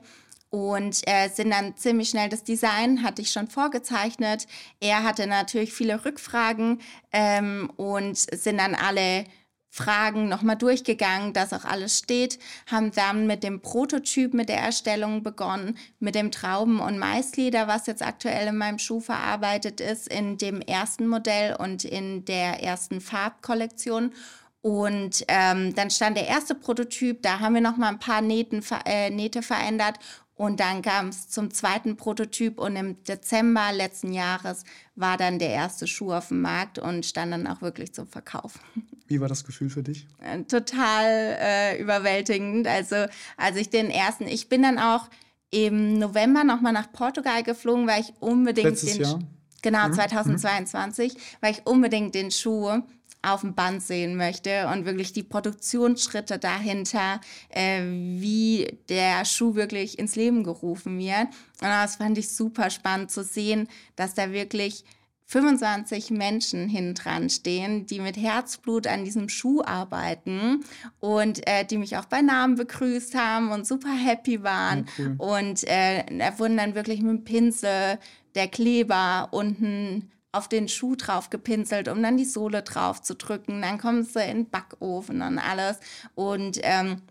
und äh, sind dann ziemlich schnell das Design hatte ich schon vorgezeichnet. Er hatte natürlich viele Rückfragen ähm, und sind dann alle Fragen nochmal durchgegangen, dass auch alles steht, haben dann mit dem Prototyp, mit der Erstellung begonnen, mit dem Trauben- und Maisleder, was jetzt aktuell in meinem Schuh verarbeitet ist, in dem ersten Modell und in der ersten Farbkollektion. Und ähm, dann stand der erste Prototyp, da haben wir noch mal ein paar Nähten, äh, Nähte verändert und dann kam es zum zweiten Prototyp und im Dezember letzten Jahres war dann der erste Schuh auf dem Markt und stand dann auch wirklich zum Verkauf. Wie war das Gefühl für dich? Äh, total äh, überwältigend. Also als ich den ersten, ich bin dann auch im November nochmal nach Portugal geflogen, weil ich unbedingt Letztes den Jahr? Genau, 2022, mhm. weil ich unbedingt den Schuh auf dem Band sehen möchte und wirklich die Produktionsschritte dahinter, äh, wie der Schuh wirklich ins Leben gerufen wird. Und das fand ich super spannend zu sehen, dass da wirklich 25 Menschen hin dran stehen, die mit Herzblut an diesem Schuh arbeiten und äh, die mich auch bei Namen begrüßt haben und super happy waren. Cool. Und äh, da wurden dann wirklich mit dem Pinsel der Kleber unten auf den Schuh drauf gepinselt, um dann die Sohle drauf zu drücken. Dann kommen sie in den Backofen und alles. Und ähm,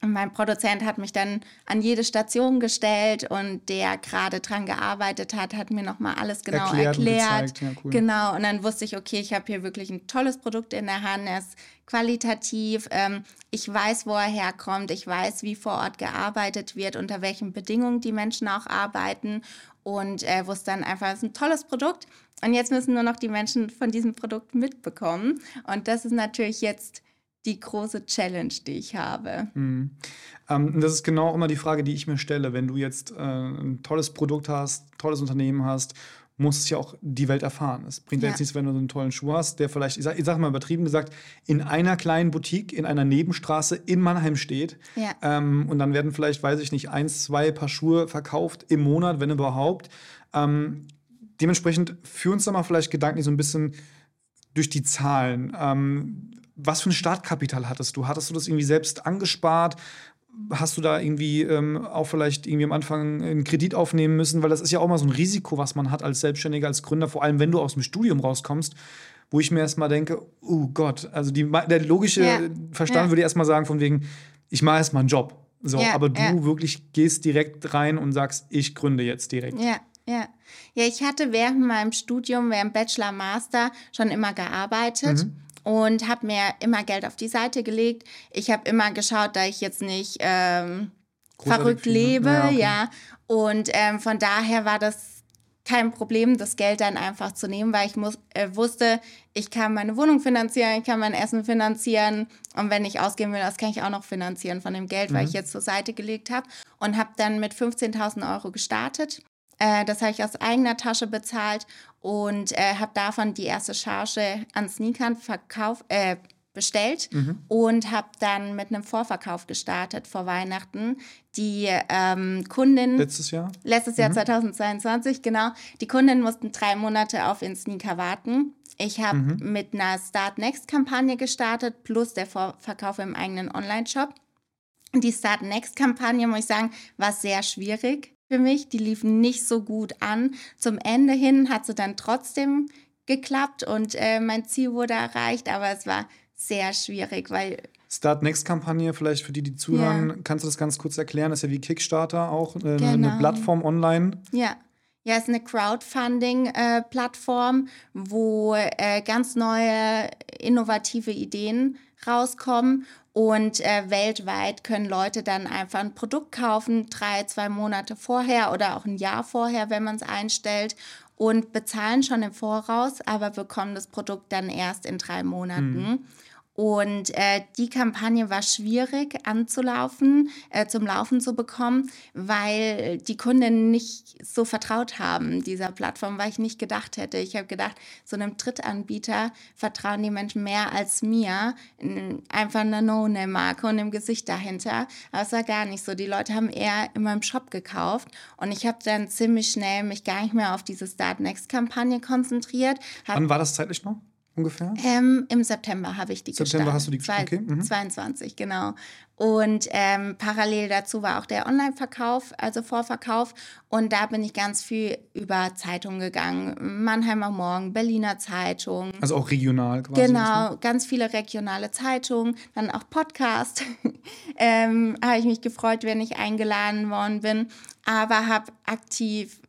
mein Produzent hat mich dann an jede Station gestellt und der gerade dran gearbeitet hat, hat mir nochmal alles genau erklärt. erklärt. Ja, cool. Genau, und dann wusste ich, okay, ich habe hier wirklich ein tolles Produkt in der Hand, es ist qualitativ, ähm, ich weiß, wo er herkommt, ich weiß, wie vor Ort gearbeitet wird, unter welchen Bedingungen die Menschen auch arbeiten und äh, wusste dann einfach, es ist ein tolles Produkt und jetzt müssen nur noch die Menschen von diesem Produkt mitbekommen und das ist natürlich jetzt die große Challenge, die ich habe. Mhm. Ähm, das ist genau immer die Frage, die ich mir stelle. Wenn du jetzt äh, ein tolles Produkt hast, tolles Unternehmen hast, muss es ja auch die Welt erfahren. Es bringt ja. jetzt nichts, wenn du so einen tollen Schuh hast, der vielleicht, ich sag, ich sag mal übertrieben gesagt, in einer kleinen Boutique, in einer Nebenstraße in Mannheim steht. Ja. Ähm, und dann werden vielleicht, weiß ich nicht, eins, zwei Paar Schuhe verkauft im Monat, wenn überhaupt. Ähm, dementsprechend führ uns da mal vielleicht gedanklich so ein bisschen durch die Zahlen. Ähm, was für ein Startkapital hattest du? Hattest du das irgendwie selbst angespart? Hast du da irgendwie ähm, auch vielleicht irgendwie am Anfang einen Kredit aufnehmen müssen? Weil das ist ja auch mal so ein Risiko, was man hat als Selbstständiger, als Gründer, vor allem wenn du aus dem Studium rauskommst, wo ich mir erstmal denke, oh Gott, also die, der logische ja. Verstand ja. würde erstmal sagen, von wegen, ich mache erstmal einen Job. So, ja, aber du wirklich gehst direkt rein und sagst, ich gründe jetzt direkt. Ja, ja. Ja, ich hatte während meinem Studium, während Bachelor, Master schon immer gearbeitet. Mhm und habe mir immer Geld auf die Seite gelegt. Ich habe immer geschaut, da ich jetzt nicht ähm, verrückt lebe, ja, okay. ja. Und ähm, von daher war das kein Problem, das Geld dann einfach zu nehmen, weil ich muss, äh, wusste, ich kann meine Wohnung finanzieren, ich kann mein Essen finanzieren und wenn ich ausgehen will, das kann ich auch noch finanzieren von dem Geld, mhm. weil ich jetzt zur Seite gelegt habe und habe dann mit 15.000 Euro gestartet äh, das habe ich aus eigener Tasche bezahlt und äh, habe davon die erste Charge an Sneakern verkauft, äh, bestellt mhm. und habe dann mit einem Vorverkauf gestartet vor Weihnachten. Die ähm, Kundin. Letztes Jahr? Letztes Jahr mhm. 2022, genau. Die Kunden mussten drei Monate auf ihren Sneaker warten. Ich habe mhm. mit einer Start Next Kampagne gestartet, plus der Vorverkauf im eigenen Online-Shop. Die Start Next Kampagne, muss ich sagen, war sehr schwierig für mich. Die liefen nicht so gut an. Zum Ende hin hat sie dann trotzdem geklappt und äh, mein Ziel wurde erreicht, aber es war sehr schwierig, weil Start Next Kampagne, vielleicht für die, die zuhören, ja. kannst du das ganz kurz erklären? Das ist ja wie Kickstarter auch, äh, genau. eine Plattform online. Ja. Ja, es ist eine Crowdfunding-Plattform, äh, wo äh, ganz neue, innovative Ideen rauskommen und äh, weltweit können Leute dann einfach ein Produkt kaufen, drei, zwei Monate vorher oder auch ein Jahr vorher, wenn man es einstellt. und bezahlen schon im Voraus, aber bekommen das Produkt dann erst in drei Monaten. Mhm. Und äh, die Kampagne war schwierig anzulaufen, äh, zum Laufen zu bekommen, weil die Kunden nicht so vertraut haben dieser Plattform, weil ich nicht gedacht hätte. Ich habe gedacht, so einem Drittanbieter vertrauen die Menschen mehr als mir. Einfach eine No-Name-Marke und im Gesicht dahinter. Aber es war gar nicht so. Die Leute haben eher in meinem Shop gekauft. Und ich habe dann ziemlich schnell mich gar nicht mehr auf diese Start Next-Kampagne konzentriert. Wann war das zeitlich noch? Ungefähr? Ähm, Im September habe ich die September gestartet. hast du die gestartet? Okay. Mhm. 22, genau. Und ähm, parallel dazu war auch der Online-Verkauf, also Vorverkauf. Und da bin ich ganz viel über Zeitungen gegangen. Mannheimer Morgen, Berliner Zeitung. Also auch regional quasi. Genau, ganz viele regionale Zeitungen. Dann auch Podcast. ähm, habe ich mich gefreut, wenn ich eingeladen worden bin. Aber habe aktiv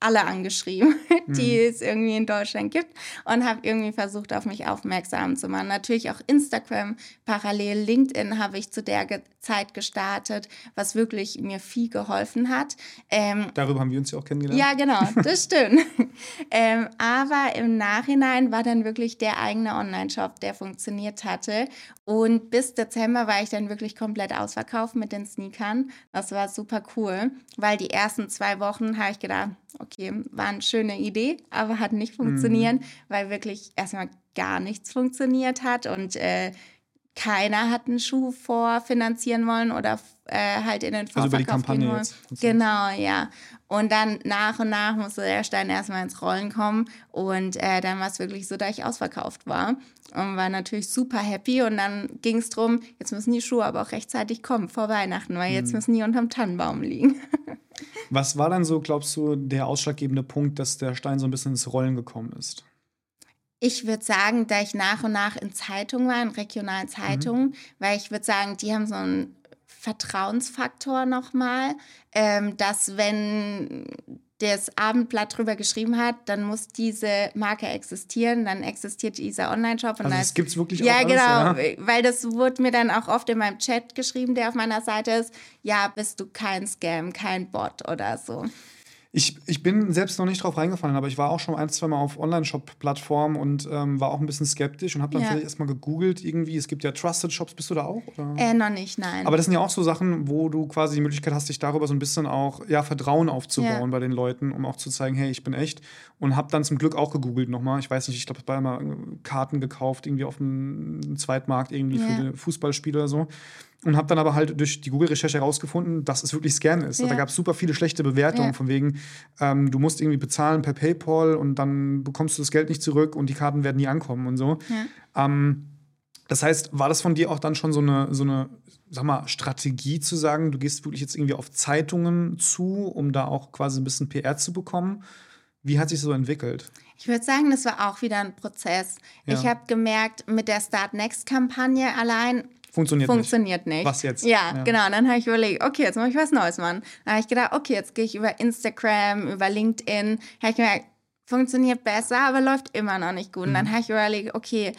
alle angeschrieben, die mhm. es irgendwie in Deutschland gibt und habe irgendwie versucht, auf mich aufmerksam zu machen. Natürlich auch Instagram, parallel LinkedIn habe ich zu der Zeit gestartet, was wirklich mir viel geholfen hat. Ähm, Darüber haben wir uns ja auch kennengelernt. Ja, genau, das stimmt. ähm, aber im Nachhinein war dann wirklich der eigene Online-Shop, der funktioniert hatte. Und bis Dezember war ich dann wirklich komplett ausverkauft mit den Sneakern. Das war super cool, weil die ersten zwei Wochen habe ich gedacht, okay, war eine schöne Idee, aber hat nicht funktioniert, mhm. weil wirklich erstmal gar nichts funktioniert hat und äh, keiner hat einen Schuh vorfinanzieren wollen oder äh, halt in den Vorverkauf also über die Kampagne wollen. Jetzt. Genau, ja. Und dann nach und nach musste der Stein erstmal ins Rollen kommen und äh, dann war es wirklich so, dass ich ausverkauft war und war natürlich super happy und dann ging es darum, jetzt müssen die Schuhe aber auch rechtzeitig kommen vor Weihnachten, weil jetzt mhm. müssen die unterm Tannenbaum liegen. Was war dann so, glaubst du, der ausschlaggebende Punkt, dass der Stein so ein bisschen ins Rollen gekommen ist? Ich würde sagen, da ich nach und nach in Zeitungen war, in regionalen Zeitungen, mhm. weil ich würde sagen, die haben so einen Vertrauensfaktor nochmal, ähm, dass wenn das Abendblatt drüber geschrieben hat, dann muss diese Marke existieren, dann existiert dieser Online-Shop. Also das gibt es wirklich ja, auch Ja, genau, ja? weil das wurde mir dann auch oft in meinem Chat geschrieben, der auf meiner Seite ist, ja, bist du kein Scam, kein Bot oder so. Ich, ich bin selbst noch nicht drauf reingefallen, aber ich war auch schon ein, zwei Mal auf Online-Shop-Plattformen und ähm, war auch ein bisschen skeptisch und habe dann ja. vielleicht erstmal gegoogelt irgendwie. Es gibt ja Trusted Shops, bist du da auch? Oder? Äh, noch nicht, nein. Aber das sind ja auch so Sachen, wo du quasi die Möglichkeit hast, dich darüber so ein bisschen auch ja, Vertrauen aufzubauen ja. bei den Leuten, um auch zu zeigen, hey, ich bin echt. Und habe dann zum Glück auch gegoogelt nochmal. Ich weiß nicht, ich glaube, ich habe mal Karten gekauft, irgendwie auf dem Zweitmarkt, irgendwie ja. für Fußballspiele oder so und habe dann aber halt durch die Google-Recherche herausgefunden, dass es wirklich Scam ist. Ja. Da gab es super viele schlechte Bewertungen, ja. von wegen, ähm, du musst irgendwie bezahlen per PayPal und dann bekommst du das Geld nicht zurück und die Karten werden nie ankommen und so. Ja. Ähm, das heißt, war das von dir auch dann schon so eine, so eine, sag mal, Strategie zu sagen, du gehst wirklich jetzt irgendwie auf Zeitungen zu, um da auch quasi ein bisschen PR zu bekommen? Wie hat sich so entwickelt? Ich würde sagen, das war auch wieder ein Prozess. Ja. Ich habe gemerkt, mit der Start Next-Kampagne allein Funktioniert, Funktioniert nicht. nicht. Was jetzt? Ja, ja. genau. dann habe ich überlegt, okay, jetzt mache ich was Neues, Mann. Dann habe ich gedacht, okay, jetzt gehe ich über Instagram, über LinkedIn. Habe ich gemerkt, funktioniert besser, aber läuft immer noch nicht gut. Und dann mhm. habe ich überlegt, okay,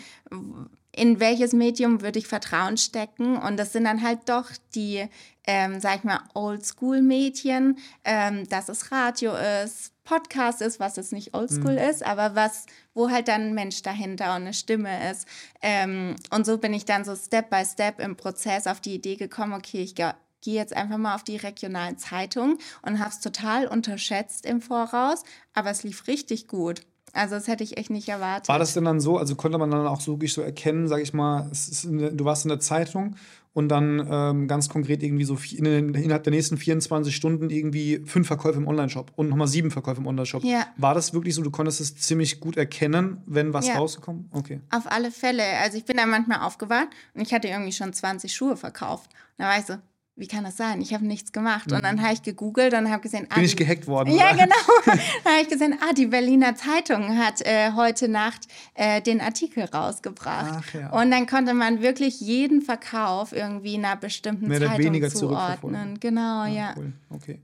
in welches Medium würde ich Vertrauen stecken? Und das sind dann halt doch die, ähm, sag ich mal, Oldschool-Medien, ähm, dass es Radio ist, Podcast ist, was jetzt nicht oldschool mhm. ist, aber was, wo halt dann ein Mensch dahinter und eine Stimme ist. Ähm, und so bin ich dann so Step by Step im Prozess auf die Idee gekommen, okay, ich gehe jetzt einfach mal auf die regionalen Zeitungen und habe es total unterschätzt im Voraus, aber es lief richtig gut. Also das hätte ich echt nicht erwartet. War das denn dann so, also konnte man dann auch so wirklich so erkennen, sage ich mal, du warst in der Zeitung und dann ähm, ganz konkret irgendwie so in innerhalb der nächsten 24 Stunden irgendwie fünf Verkäufe im Onlineshop und nochmal sieben Verkäufe im Onlineshop. Ja. War das wirklich so, du konntest es ziemlich gut erkennen, wenn was ja. rausgekommen? Okay. Auf alle Fälle. Also ich bin da manchmal aufgewacht und ich hatte irgendwie schon 20 Schuhe verkauft. Und da war ich so, wie kann das sein? Ich habe nichts gemacht. Und dann mhm. habe ich gegoogelt und habe gesehen, ah, bin ich gehackt worden? Ja, oder? genau. dann habe ich gesehen, ah, die Berliner Zeitung hat äh, heute Nacht äh, den Artikel rausgebracht. Ach, ja. Und dann konnte man wirklich jeden Verkauf irgendwie einer bestimmten Mehr Zeitung weniger zuordnen. Genau, ja. ja. Cool. Okay.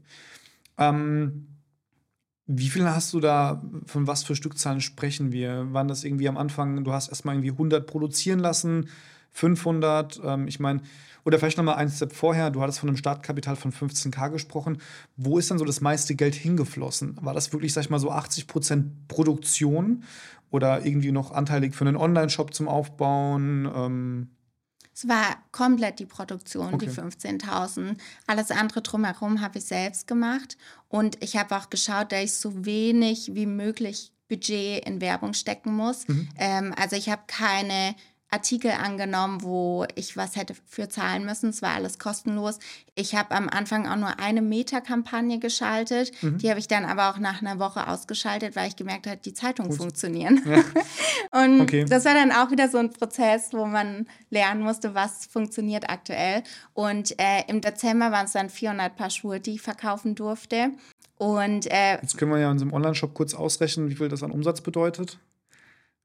Ähm, wie viel hast du da, von was für Stückzahlen sprechen wir? Waren das irgendwie am Anfang, du hast erstmal irgendwie 100 produzieren lassen? 500. Ähm, ich meine, oder vielleicht noch mal ein Step vorher, du hattest von einem Startkapital von 15k gesprochen. Wo ist dann so das meiste Geld hingeflossen? War das wirklich, sag ich mal, so 80 Prozent Produktion oder irgendwie noch anteilig für einen Online-Shop zum Aufbauen? Ähm es war komplett die Produktion, okay. die 15.000. Alles andere drumherum habe ich selbst gemacht. Und ich habe auch geschaut, dass ich so wenig wie möglich Budget in Werbung stecken muss. Mhm. Ähm, also ich habe keine Artikel angenommen, wo ich was hätte für zahlen müssen. Es war alles kostenlos. Ich habe am Anfang auch nur eine Meta-Kampagne geschaltet. Mhm. Die habe ich dann aber auch nach einer Woche ausgeschaltet, weil ich gemerkt habe, die Zeitungen Gut. funktionieren. Ja. Und okay. das war dann auch wieder so ein Prozess, wo man lernen musste, was funktioniert aktuell. Und äh, im Dezember waren es dann 400 Paar Schuhe, die ich verkaufen durfte. Und äh, jetzt können wir ja in unserem Online-Shop kurz ausrechnen, wie viel das an Umsatz bedeutet.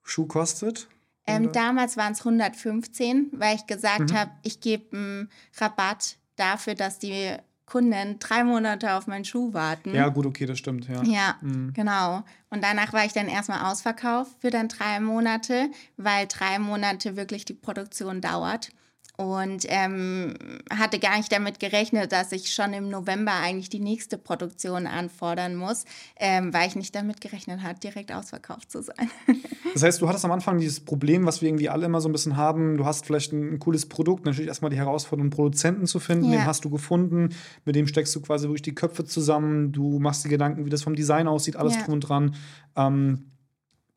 Schuh kostet. Ähm, damals waren es 115, weil ich gesagt mhm. habe, ich gebe einen Rabatt dafür, dass die Kunden drei Monate auf meinen Schuh warten. Ja, gut, okay, das stimmt, ja. Ja, mhm. genau. Und danach war ich dann erstmal ausverkauft für dann drei Monate, weil drei Monate wirklich die Produktion dauert und ähm, hatte gar nicht damit gerechnet, dass ich schon im November eigentlich die nächste Produktion anfordern muss, ähm, weil ich nicht damit gerechnet habe, direkt ausverkauft zu sein. das heißt, du hattest am Anfang dieses Problem, was wir irgendwie alle immer so ein bisschen haben. Du hast vielleicht ein, ein cooles Produkt, natürlich erstmal die Herausforderung, einen Produzenten zu finden. Ja. Den hast du gefunden, mit dem steckst du quasi wirklich die Köpfe zusammen. Du machst dir Gedanken, wie das vom Design aussieht, alles ja. drum und dran. Ähm,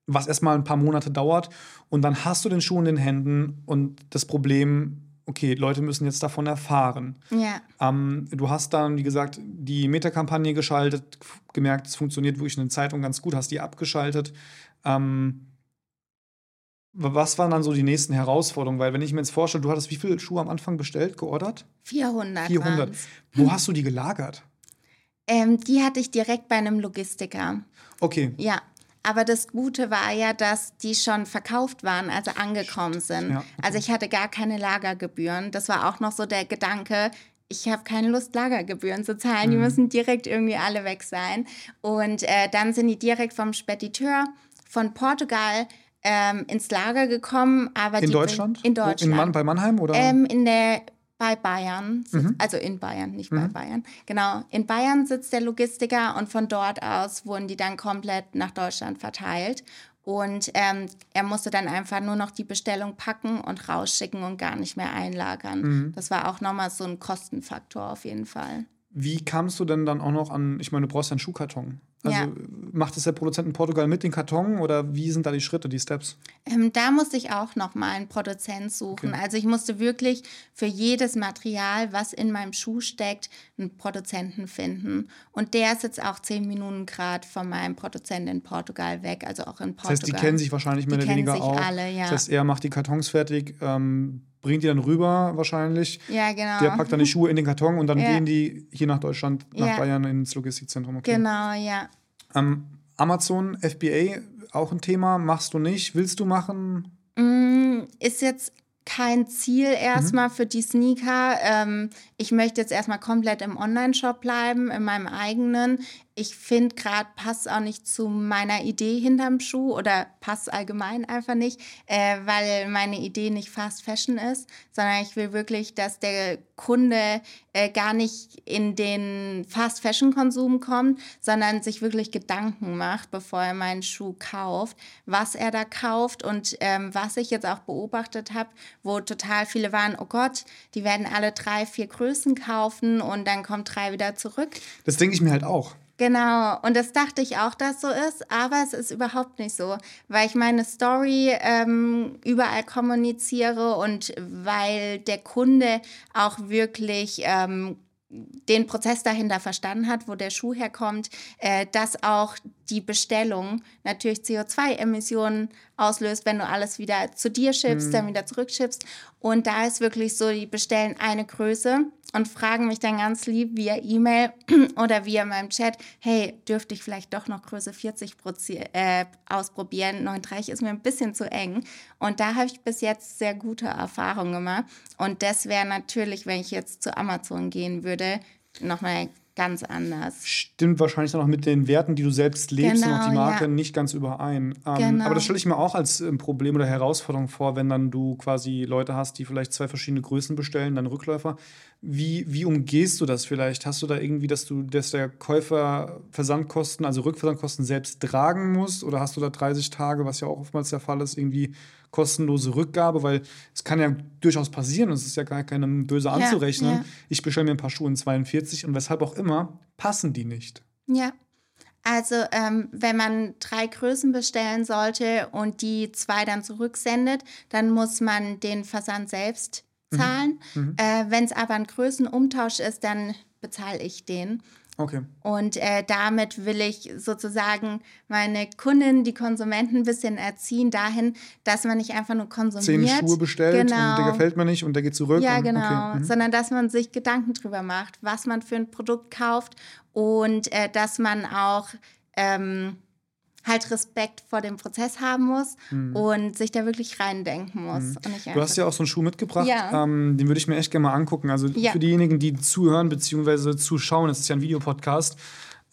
was erstmal ein paar Monate dauert. Und dann hast du den Schuh in den Händen und das Problem okay, Leute müssen jetzt davon erfahren. Ja. Ähm, du hast dann, wie gesagt, die Meta-Kampagne geschaltet, gemerkt, es funktioniert wirklich in den Zeitungen ganz gut, hast die abgeschaltet. Ähm, was waren dann so die nächsten Herausforderungen? Weil, wenn ich mir jetzt vorstelle, du hattest wie viele Schuhe am Anfang bestellt, geordert? 400. 400. Waren's. Wo hast du die gelagert? Ähm, die hatte ich direkt bei einem Logistiker. Okay. Ja. Aber das Gute war ja, dass die schon verkauft waren, also angekommen sind. Ja. Also ich hatte gar keine Lagergebühren. Das war auch noch so der Gedanke, ich habe keine Lust, Lagergebühren zu zahlen. Mhm. Die müssen direkt irgendwie alle weg sein. Und äh, dann sind die direkt vom Spediteur von Portugal ähm, ins Lager gekommen. Aber in Deutschland? In Deutschland. In Mann, bei Mannheim? Oder? Ähm, in der bei Bayern, mhm. also in Bayern, nicht mhm. bei Bayern. Genau, in Bayern sitzt der Logistiker und von dort aus wurden die dann komplett nach Deutschland verteilt. Und ähm, er musste dann einfach nur noch die Bestellung packen und rausschicken und gar nicht mehr einlagern. Mhm. Das war auch nochmal so ein Kostenfaktor auf jeden Fall. Wie kamst du denn dann auch noch an, ich meine, du brauchst einen Schuhkarton. Also ja. macht es der Produzent in Portugal mit den Karton oder wie sind da die Schritte, die Steps? Ähm, da musste ich auch noch mal einen Produzent suchen. Okay. Also ich musste wirklich für jedes Material, was in meinem Schuh steckt, einen Produzenten finden. Und der ist jetzt auch zehn Minuten Grad von meinem Produzenten in Portugal weg, also auch in Portugal. Das heißt, die kennen sich wahrscheinlich mehr oder weniger auch. Alle, ja. Das heißt, er macht die Kartons fertig, ähm, bringt die dann rüber wahrscheinlich. Ja, genau. Der packt dann die Schuhe in den Karton und dann ja. gehen die hier nach Deutschland, nach ja. Bayern ins Logistikzentrum. Okay. Genau, ja. Ähm, Amazon FBA auch ein Thema, machst du nicht, willst du machen? Mm, ist jetzt kein Ziel erstmal mhm. für die Sneaker. Ähm, ich möchte jetzt erstmal komplett im Online-Shop bleiben, in meinem eigenen ich finde gerade passt auch nicht zu meiner Idee hinterm Schuh oder passt allgemein einfach nicht, äh, weil meine Idee nicht Fast Fashion ist, sondern ich will wirklich, dass der Kunde äh, gar nicht in den Fast Fashion Konsum kommt, sondern sich wirklich Gedanken macht, bevor er meinen Schuh kauft, was er da kauft und ähm, was ich jetzt auch beobachtet habe, wo total viele waren, oh Gott, die werden alle drei, vier Größen kaufen und dann kommt drei wieder zurück. Das denke ich mir halt auch. Genau, und das dachte ich auch, dass so ist, aber es ist überhaupt nicht so, weil ich meine Story ähm, überall kommuniziere und weil der Kunde auch wirklich ähm, den Prozess dahinter verstanden hat, wo der Schuh herkommt, äh, dass auch die Bestellung natürlich CO2-Emissionen auslöst, wenn du alles wieder zu dir schippst, mhm. dann wieder zurückschippst. Und da ist wirklich so, die bestellen eine Größe und fragen mich dann ganz lieb via E-Mail oder via meinem Chat, hey, dürfte ich vielleicht doch noch Größe 40 äh, ausprobieren? 39 ist mir ein bisschen zu eng. Und da habe ich bis jetzt sehr gute Erfahrungen gemacht. Und das wäre natürlich, wenn ich jetzt zu Amazon gehen würde, nochmal ganz anders. Stimmt wahrscheinlich dann auch mit den Werten, die du selbst lebst genau, und auch die Marke ja. nicht ganz überein. Ähm, genau. Aber das stelle ich mir auch als ähm, Problem oder Herausforderung vor, wenn dann du quasi Leute hast, die vielleicht zwei verschiedene Größen bestellen, dann Rückläufer. Wie, wie umgehst du das vielleicht? Hast du da irgendwie, dass du, dass der Käufer Versandkosten, also Rückversandkosten selbst tragen muss? Oder hast du da 30 Tage, was ja auch oftmals der Fall ist, irgendwie kostenlose Rückgabe? Weil es kann ja durchaus passieren, es ist ja gar keinem böse anzurechnen. Ja, ja. Ich bestelle mir ein paar Schuhe in 42 und weshalb auch immer, passen die nicht. Ja. Also ähm, wenn man drei Größen bestellen sollte und die zwei dann zurücksendet, dann muss man den Versand selbst Mhm. zahlen. Mhm. Äh, Wenn es aber ein Größenumtausch ist, dann bezahle ich den. Okay. Und äh, damit will ich sozusagen meine Kunden, die Konsumenten ein bisschen erziehen dahin, dass man nicht einfach nur konsumiert. Zehn Schuhe bestellt genau. und der gefällt mir nicht und der geht zurück. Ja, und, genau. Okay. Mhm. Sondern dass man sich Gedanken drüber macht, was man für ein Produkt kauft und äh, dass man auch ähm, halt Respekt vor dem Prozess haben muss mhm. und sich da wirklich reindenken muss. Mhm. du hast ja auch so einen Schuh mitgebracht, ja. ähm, den würde ich mir echt gerne mal angucken. Also ja. für diejenigen, die zuhören bzw. zuschauen, es ist ja ein Videopodcast,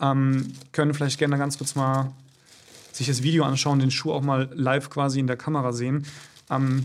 ähm, können vielleicht gerne ganz kurz mal sich das Video anschauen, den Schuh auch mal live quasi in der Kamera sehen. Ähm,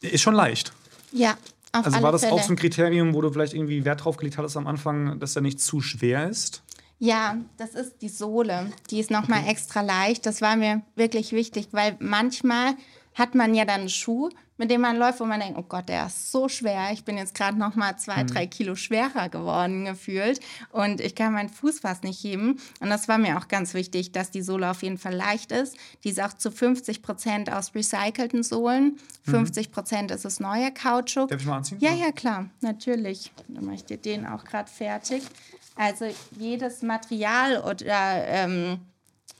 ist schon leicht. Ja. Auf also war das Fälle. auch so ein Kriterium, wo du vielleicht irgendwie Wert drauf gelegt hattest am Anfang, dass er nicht zu schwer ist? Ja, das ist die Sohle. Die ist nochmal okay. extra leicht. Das war mir wirklich wichtig, weil manchmal hat man ja dann einen Schuh, mit dem man läuft, wo man denkt, oh Gott, der ist so schwer. Ich bin jetzt gerade noch mal zwei, mhm. drei Kilo schwerer geworden gefühlt und ich kann meinen Fuß fast nicht heben. Und das war mir auch ganz wichtig, dass die Sohle auf jeden Fall leicht ist. Die ist auch zu 50 Prozent aus recycelten Sohlen. Mhm. 50 Prozent ist es neuer Kautschuk. Darf ich mal anziehen? Ja, ja, klar, natürlich. Dann mache ich dir den auch gerade fertig. Also jedes Material oder ähm,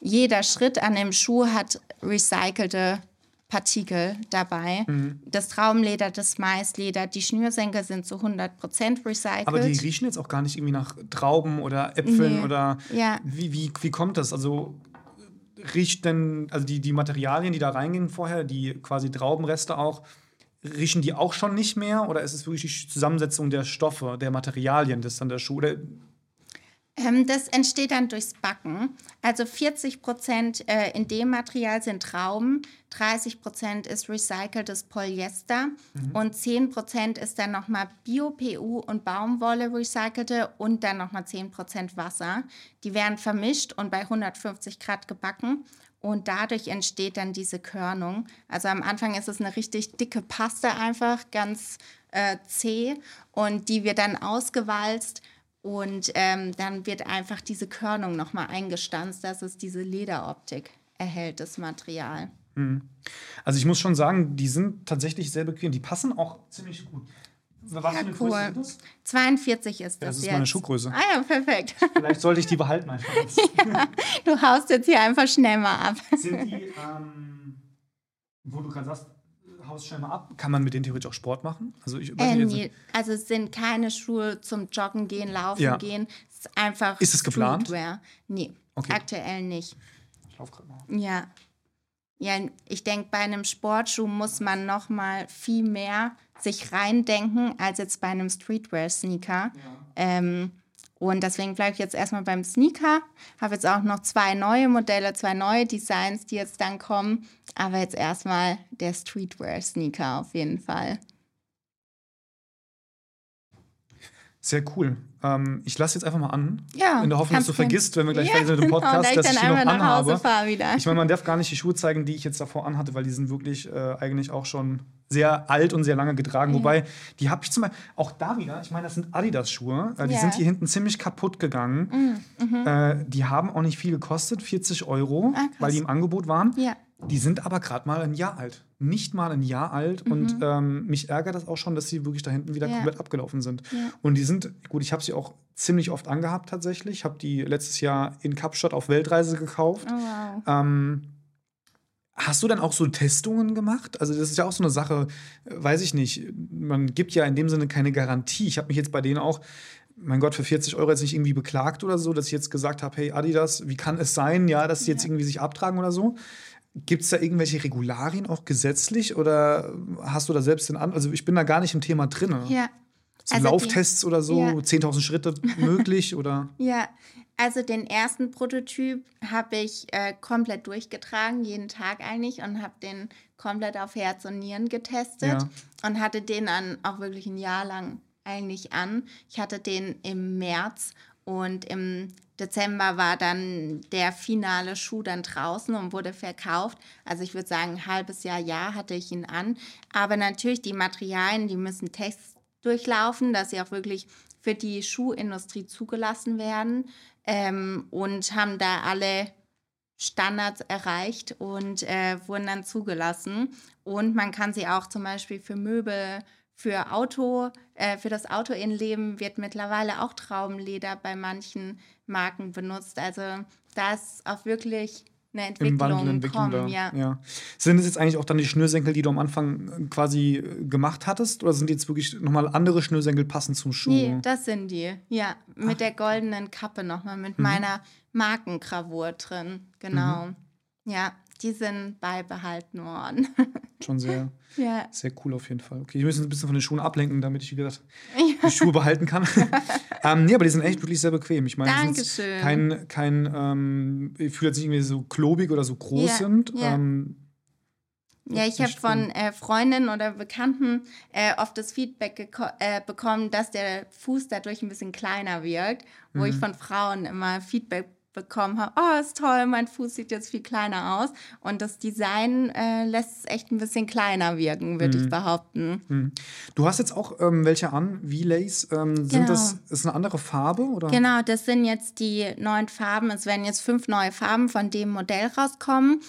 jeder Schritt an dem Schuh hat recycelte Partikel dabei. Mhm. Das Traumleder, das Maisleder, die Schnürsenkel sind zu 100% recycelt. Aber die riechen jetzt auch gar nicht irgendwie nach Trauben oder Äpfeln nee. oder ja. wie, wie, wie kommt das? Also riecht denn, also die, die Materialien, die da reingehen vorher, die quasi Traubenreste auch, riechen die auch schon nicht mehr? Oder ist es wirklich die Zusammensetzung der Stoffe, der Materialien, das dann der Schuh? Oder das entsteht dann durchs Backen. Also 40 Prozent äh, in dem Material sind Trauben, 30 Prozent ist recyceltes Polyester mhm. und 10 Prozent ist dann nochmal Bio-PU und Baumwolle recycelte und dann nochmal 10 Prozent Wasser. Die werden vermischt und bei 150 Grad gebacken. Und dadurch entsteht dann diese Körnung. Also am Anfang ist es eine richtig dicke Paste einfach, ganz äh, zäh. Und die wird dann ausgewalzt und ähm, dann wird einfach diese Körnung nochmal eingestanzt, dass es diese Lederoptik erhält, das Material. Mhm. Also ich muss schon sagen, die sind tatsächlich sehr bequem. Die passen auch ziemlich gut. Was ja, cool. Größe ist das? 42 ist das. Ja, das ist jetzt. meine Schuhgröße. Ah ja, perfekt. Vielleicht sollte ich die behalten einfach. ja, du haust jetzt hier einfach schnell mal ab. Sind die, ähm, wo du gerade sagst, haust ab. Kann man mit denen theoretisch auch Sport machen? Also, ich, äh, nee. also es sind keine Schuhe zum Joggen gehen, Laufen ja. gehen. Es ist einfach. Ist es geplant? Streetwear. Nee, okay. aktuell nicht. Ich laufe gerade mal. Ja. Ja, ich denke, bei einem Sportschuh muss man noch mal viel mehr sich reindenken als jetzt bei einem Streetwear-Sneaker. Ja. Ähm, und deswegen bleibe ich jetzt erstmal beim Sneaker. Habe jetzt auch noch zwei neue Modelle, zwei neue Designs, die jetzt dann kommen. Aber jetzt erstmal der Streetwear-Sneaker auf jeden Fall. Sehr cool. Ähm, ich lasse jetzt einfach mal an. Ja. In der Hoffnung, dass du vergisst, wenn wir gleich ja, fertig sind mit dem genau, Podcast, dass ich, ich die noch anhabe. Wieder. Ich meine, man darf gar nicht die Schuhe zeigen, die ich jetzt davor anhatte, weil die sind wirklich äh, eigentlich auch schon sehr alt und sehr lange getragen. Ja. Wobei, die habe ich zum Beispiel, auch da wieder, ich meine, das sind Adidas-Schuhe. Äh, die ja. sind hier hinten ziemlich kaputt gegangen. Mhm. Mhm. Äh, die haben auch nicht viel gekostet, 40 Euro, ah, weil die im Angebot waren. Ja. Die sind aber gerade mal ein Jahr alt. Nicht mal ein Jahr alt. Mhm. Und ähm, mich ärgert das auch schon, dass sie wirklich da hinten wieder ja. komplett abgelaufen sind. Ja. Und die sind, gut, ich habe sie auch ziemlich oft angehabt tatsächlich. Ich habe die letztes Jahr in Kapstadt auf Weltreise gekauft. Oh, wow. ähm, Hast du dann auch so Testungen gemacht? Also, das ist ja auch so eine Sache, weiß ich nicht. Man gibt ja in dem Sinne keine Garantie. Ich habe mich jetzt bei denen auch, mein Gott, für 40 Euro jetzt nicht irgendwie beklagt oder so, dass ich jetzt gesagt habe: Hey, Adidas, wie kann es sein, ja, dass sie jetzt irgendwie sich abtragen oder so? Gibt es da irgendwelche Regularien auch gesetzlich oder hast du da selbst den An Also ich bin da gar nicht im Thema drin. Ja. so also Lauftests die, oder so, ja. 10.000 Schritte möglich oder? Ja, also den ersten Prototyp habe ich äh, komplett durchgetragen, jeden Tag eigentlich, und habe den komplett auf Herz und Nieren getestet ja. und hatte den dann auch wirklich ein Jahr lang eigentlich an. Ich hatte den im März und im Dezember war dann der finale Schuh dann draußen und wurde verkauft. Also ich würde sagen, ein halbes Jahr, Jahr hatte ich ihn an. Aber natürlich die Materialien, die müssen Tests durchlaufen, dass sie auch wirklich für die Schuhindustrie zugelassen werden ähm, und haben da alle Standards erreicht und äh, wurden dann zugelassen. Und man kann sie auch zum Beispiel für Möbel, für Auto, äh, für das Autoinnenleben wird mittlerweile auch Traubenleder bei manchen Marken benutzt. Also da ist auch wirklich eine Entwicklung, Im Wandel, Entwicklung kommen, ja. ja. Sind es jetzt eigentlich auch dann die Schnürsenkel, die du am Anfang äh, quasi äh, gemacht hattest? Oder sind die jetzt wirklich nochmal andere Schnürsenkel passend zum Schuh? Nee, das sind die. Ja, mit Ach. der goldenen Kappe nochmal, mit mhm. meiner Markengravur drin. Genau. Mhm. Ja, die sind beibehalten worden. Schon sehr, ja. sehr cool auf jeden Fall. Okay, ich muss ein bisschen von den Schuhen ablenken, damit ich, wie gesagt, die Schuhe behalten kann. ähm, nee, aber die sind echt wirklich sehr bequem. Ich meine, Dankeschön. kein, kein ähm, ich fühle jetzt nicht irgendwie so klobig oder so groß ja. sind. Ja. Ähm, ja, ich habe von äh, Freundinnen oder Bekannten äh, oft das Feedback äh, bekommen, dass der Fuß dadurch ein bisschen kleiner wirkt, wo mhm. ich von Frauen immer Feedback bekommen habe, oh, ist toll, mein Fuß sieht jetzt viel kleiner aus. Und das Design äh, lässt es echt ein bisschen kleiner wirken, würde mhm. ich behaupten. Mhm. Du hast jetzt auch ähm, welche an, V-Lace. Ähm, sind genau. das ist eine andere Farbe? Oder? Genau, das sind jetzt die neuen Farben. Es werden jetzt fünf neue Farben von dem Modell rauskommen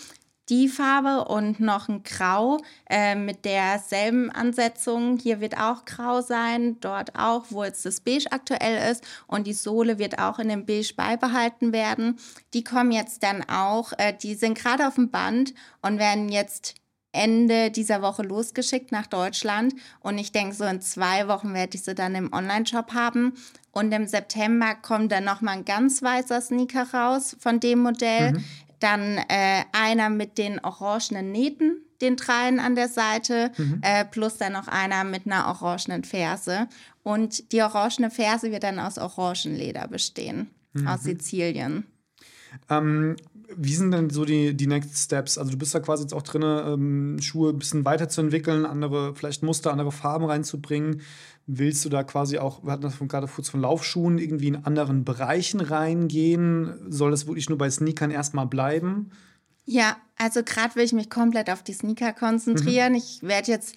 die Farbe und noch ein Grau äh, mit derselben Ansetzung. Hier wird auch Grau sein, dort auch, wo jetzt das Beige aktuell ist. Und die Sohle wird auch in dem Beige beibehalten werden. Die kommen jetzt dann auch, äh, die sind gerade auf dem Band und werden jetzt Ende dieser Woche losgeschickt nach Deutschland. Und ich denke, so in zwei Wochen werde ich sie dann im Online-Shop haben. Und im September kommt dann nochmal ein ganz weißer Sneaker raus von dem Modell. Mhm. Dann äh, einer mit den orangenen Nähten, den dreien an der Seite, mhm. äh, plus dann noch einer mit einer orangenen Ferse. Und die orangene Ferse wird dann aus Orangenleder bestehen, mhm. aus Sizilien. Ähm, wie sind denn so die, die Next Steps? Also du bist da quasi jetzt auch drin, ähm, Schuhe ein bisschen weiterzuentwickeln, andere vielleicht Muster, andere Farben reinzubringen. Willst du da quasi auch, wir hatten das gerade kurz von Laufschuhen, irgendwie in anderen Bereichen reingehen? Soll das wirklich nur bei Sneakern erstmal bleiben? Ja, also gerade will ich mich komplett auf die Sneaker konzentrieren. Mhm. Ich werde jetzt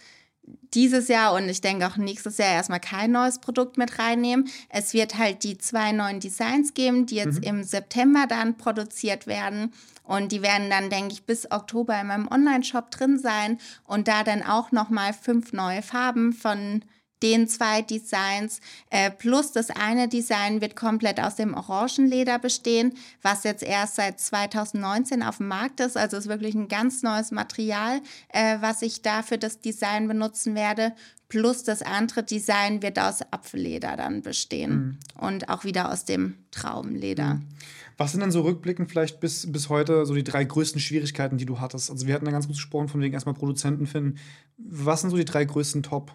dieses Jahr und ich denke auch nächstes Jahr erstmal kein neues Produkt mit reinnehmen. Es wird halt die zwei neuen Designs geben, die jetzt mhm. im September dann produziert werden. Und die werden dann, denke ich, bis Oktober in meinem Online-Shop drin sein und da dann auch nochmal fünf neue Farben von den zwei Designs. Äh, plus das eine Design wird komplett aus dem Orangenleder bestehen, was jetzt erst seit 2019 auf dem Markt ist. Also ist wirklich ein ganz neues Material, äh, was ich da für das Design benutzen werde. Plus das andere Design wird aus Apfelleder dann bestehen mhm. und auch wieder aus dem Traubenleder. Mhm. Was sind denn so rückblickend vielleicht bis, bis heute so die drei größten Schwierigkeiten, die du hattest? Also wir hatten ja ganz gut gesprochen von wegen erstmal Produzenten finden. Was sind so die drei größten Top?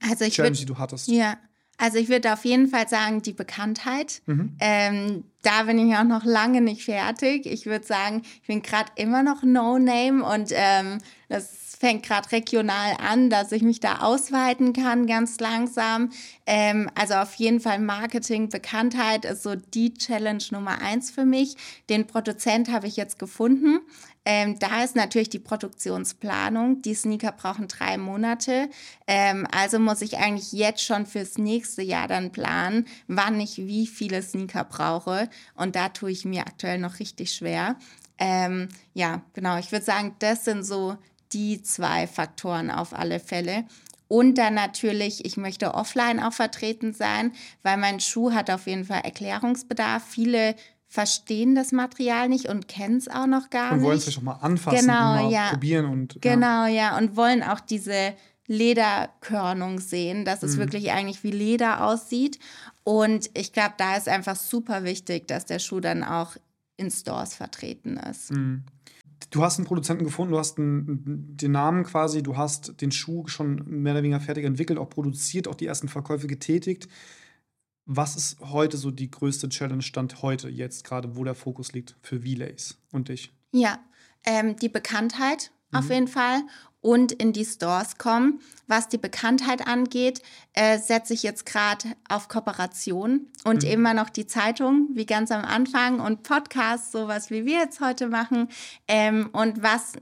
Also ich Challenge, würd, die du hattest? Ja, also ich würde auf jeden Fall sagen, die Bekanntheit. Mhm. Ähm, da bin ich auch noch lange nicht fertig. Ich würde sagen, ich bin gerade immer noch No-Name und ähm, das fängt gerade regional an, dass ich mich da ausweiten kann, ganz langsam. Ähm, also auf jeden Fall Marketing, Bekanntheit ist so die Challenge Nummer eins für mich. Den Produzent habe ich jetzt gefunden. Ähm, da ist natürlich die Produktionsplanung. Die Sneaker brauchen drei Monate. Ähm, also muss ich eigentlich jetzt schon fürs nächste Jahr dann planen, wann ich wie viele Sneaker brauche. Und da tue ich mir aktuell noch richtig schwer. Ähm, ja, genau. Ich würde sagen, das sind so die zwei Faktoren auf alle Fälle. Und dann natürlich, ich möchte offline auch vertreten sein, weil mein Schuh hat auf jeden Fall Erklärungsbedarf. Viele verstehen das Material nicht und kennen es auch noch gar und nicht. Und wollen es schon mal anfassen, genau, mal ja. probieren und. Genau, ja. Und wollen auch diese Lederkörnung sehen, dass es mhm. wirklich eigentlich wie Leder aussieht. Und ich glaube, da ist einfach super wichtig, dass der Schuh dann auch in Stores vertreten ist. Mhm. du hast einen Produzenten gefunden, du hast einen, den Namen quasi, du hast den Schuh schon mehr oder weniger fertig entwickelt, auch produziert, auch die ersten Verkäufe getätigt. Was ist heute so die größte Challenge Stand heute, jetzt gerade, wo der Fokus liegt für V-Lays und dich? Ja, ähm, die Bekanntheit mhm. auf jeden Fall und in die Stores kommen. Was die Bekanntheit angeht, äh, setze ich jetzt gerade auf Kooperation und mhm. immer noch die Zeitung, wie ganz am Anfang, und Podcasts, sowas wie wir jetzt heute machen. Ähm, und was,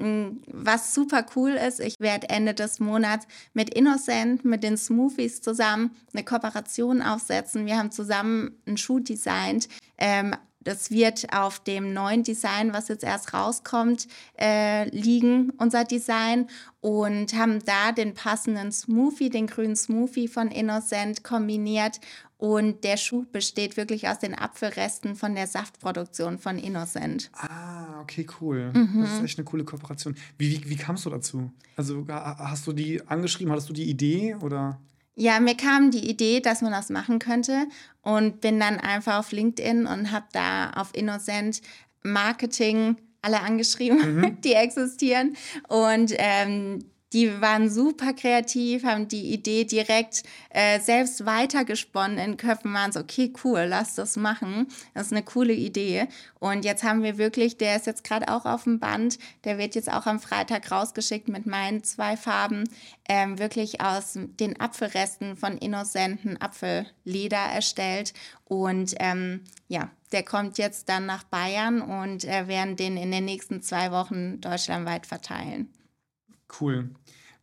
was super cool ist, ich werde Ende des Monats mit Innocent, mit den Smoothies zusammen eine Kooperation aufsetzen. Wir haben zusammen einen Schuh designt. Ähm, das wird auf dem neuen Design, was jetzt erst rauskommt, äh, liegen, unser Design. Und haben da den passenden Smoothie, den grünen Smoothie von Innocent kombiniert. Und der Schuh besteht wirklich aus den Apfelresten von der Saftproduktion von Innocent. Ah, okay, cool. Mhm. Das ist echt eine coole Kooperation. Wie, wie, wie kamst du dazu? Also hast du die angeschrieben, hattest du die Idee oder? Ja, mir kam die Idee, dass man das machen könnte und bin dann einfach auf LinkedIn und habe da auf Innocent Marketing alle angeschrieben, mhm. die existieren. Und ähm, die waren super kreativ, haben die Idee direkt äh, selbst weitergesponnen in Köpfen, waren so, okay, cool, lass das machen. Das ist eine coole Idee. Und jetzt haben wir wirklich, der ist jetzt gerade auch auf dem Band, der wird jetzt auch am Freitag rausgeschickt mit meinen zwei Farben, ähm, wirklich aus den Apfelresten von innocenten Apfelleder erstellt. Und ähm, ja, der kommt jetzt dann nach Bayern und äh, werden den in den nächsten zwei Wochen deutschlandweit verteilen. Cool.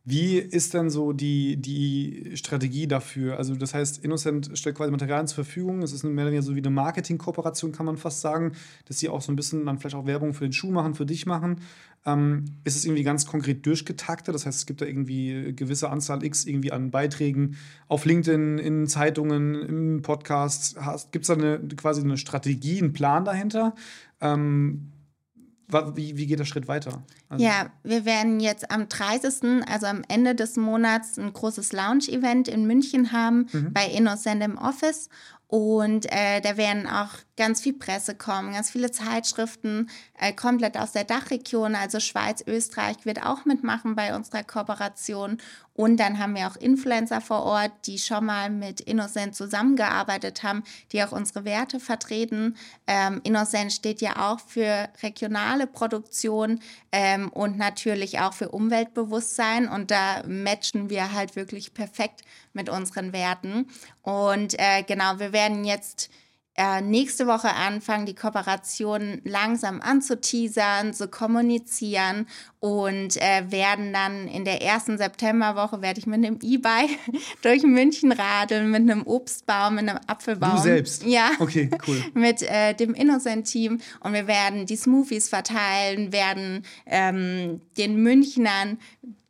Wie ist denn so die, die Strategie dafür? Also, das heißt, Innocent stellt quasi Materialien zur Verfügung. Es ist mehr oder weniger so wie eine Marketingkooperation, kann man fast sagen, dass sie auch so ein bisschen dann vielleicht auch Werbung für den Schuh machen, für dich machen. Ähm, ist es irgendwie ganz konkret durchgetaktet? Das heißt, es gibt da irgendwie eine gewisse Anzahl X irgendwie an Beiträgen auf LinkedIn, in Zeitungen, im Podcast. Gibt es da eine, quasi eine Strategie, einen Plan dahinter? Ähm, wie, wie geht der Schritt weiter? Also ja, wir werden jetzt am 30., also am Ende des Monats, ein großes Lounge-Event in München haben mhm. bei Innocent im Office. Und äh, da werden auch ganz viel Presse kommen, ganz viele Zeitschriften, äh, komplett aus der Dachregion, also Schweiz, Österreich wird auch mitmachen bei unserer Kooperation. Und dann haben wir auch Influencer vor Ort, die schon mal mit Innocent zusammengearbeitet haben, die auch unsere Werte vertreten. Ähm, Innocent steht ja auch für regionale Produktion ähm, und natürlich auch für Umweltbewusstsein. Und da matchen wir halt wirklich perfekt mit unseren Werten. Und äh, genau, wir werden jetzt äh, nächste Woche anfangen, die Kooperation langsam anzuteasern, zu kommunizieren und äh, werden dann in der ersten Septemberwoche werde ich mit einem E-Bike durch München radeln, mit einem Obstbaum, mit einem Apfelbaum. Du selbst? Ja. Okay, cool. mit äh, dem Innocent-Team und wir werden die Smoothies verteilen, werden ähm, den Münchnern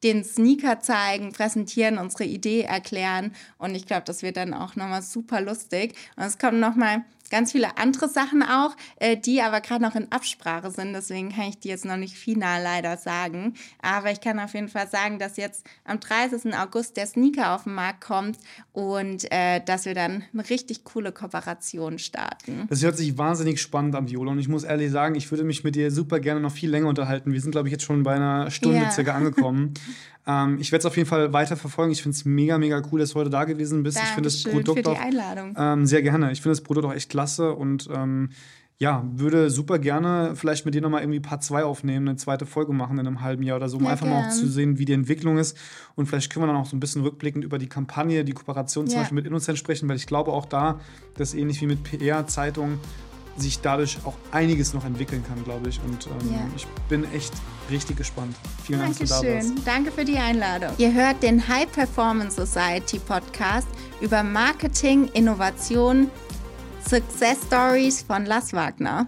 den Sneaker zeigen, präsentieren, unsere Idee erklären. Und ich glaube, das wird dann auch nochmal super lustig. Und es kommen nochmal ganz viele andere Sachen auch, äh, die aber gerade noch in Absprache sind. Deswegen kann ich die jetzt noch nicht final leider sagen. Aber ich kann auf jeden Fall sagen, dass jetzt am 30. August der Sneaker auf den Markt kommt und äh, dass wir dann eine richtig coole Kooperation starten. Das hört sich wahnsinnig spannend an, Viola. Und ich muss ehrlich sagen, ich würde mich mit dir super gerne noch viel länger unterhalten. Wir sind, glaube ich, jetzt schon bei einer Stunde ja. circa angekommen. Ähm, ich werde es auf jeden Fall weiter verfolgen. Ich finde es mega, mega cool, dass du heute da gewesen bist. Dankeschön ich finde das Produkt für die Einladung. Auch, ähm, sehr gerne. Ich finde das Produkt auch echt klasse und ähm, ja, würde super gerne vielleicht mit dir nochmal irgendwie Part 2 aufnehmen, eine zweite Folge machen in einem halben Jahr oder so, um ja, einfach gern. mal auch zu sehen, wie die Entwicklung ist. Und vielleicht können wir dann auch so ein bisschen rückblickend über die Kampagne, die Kooperation ja. zum Beispiel mit Innocent sprechen, weil ich glaube auch da, dass ähnlich wie mit PR-Zeitungen sich dadurch auch einiges noch entwickeln kann, glaube ich. Und ähm, ja. ich bin echt richtig gespannt. Vielen Dank, dass du da warst. Danke für die Einladung. Ihr hört den High Performance Society Podcast über Marketing, Innovation, Success Stories von Lars Wagner.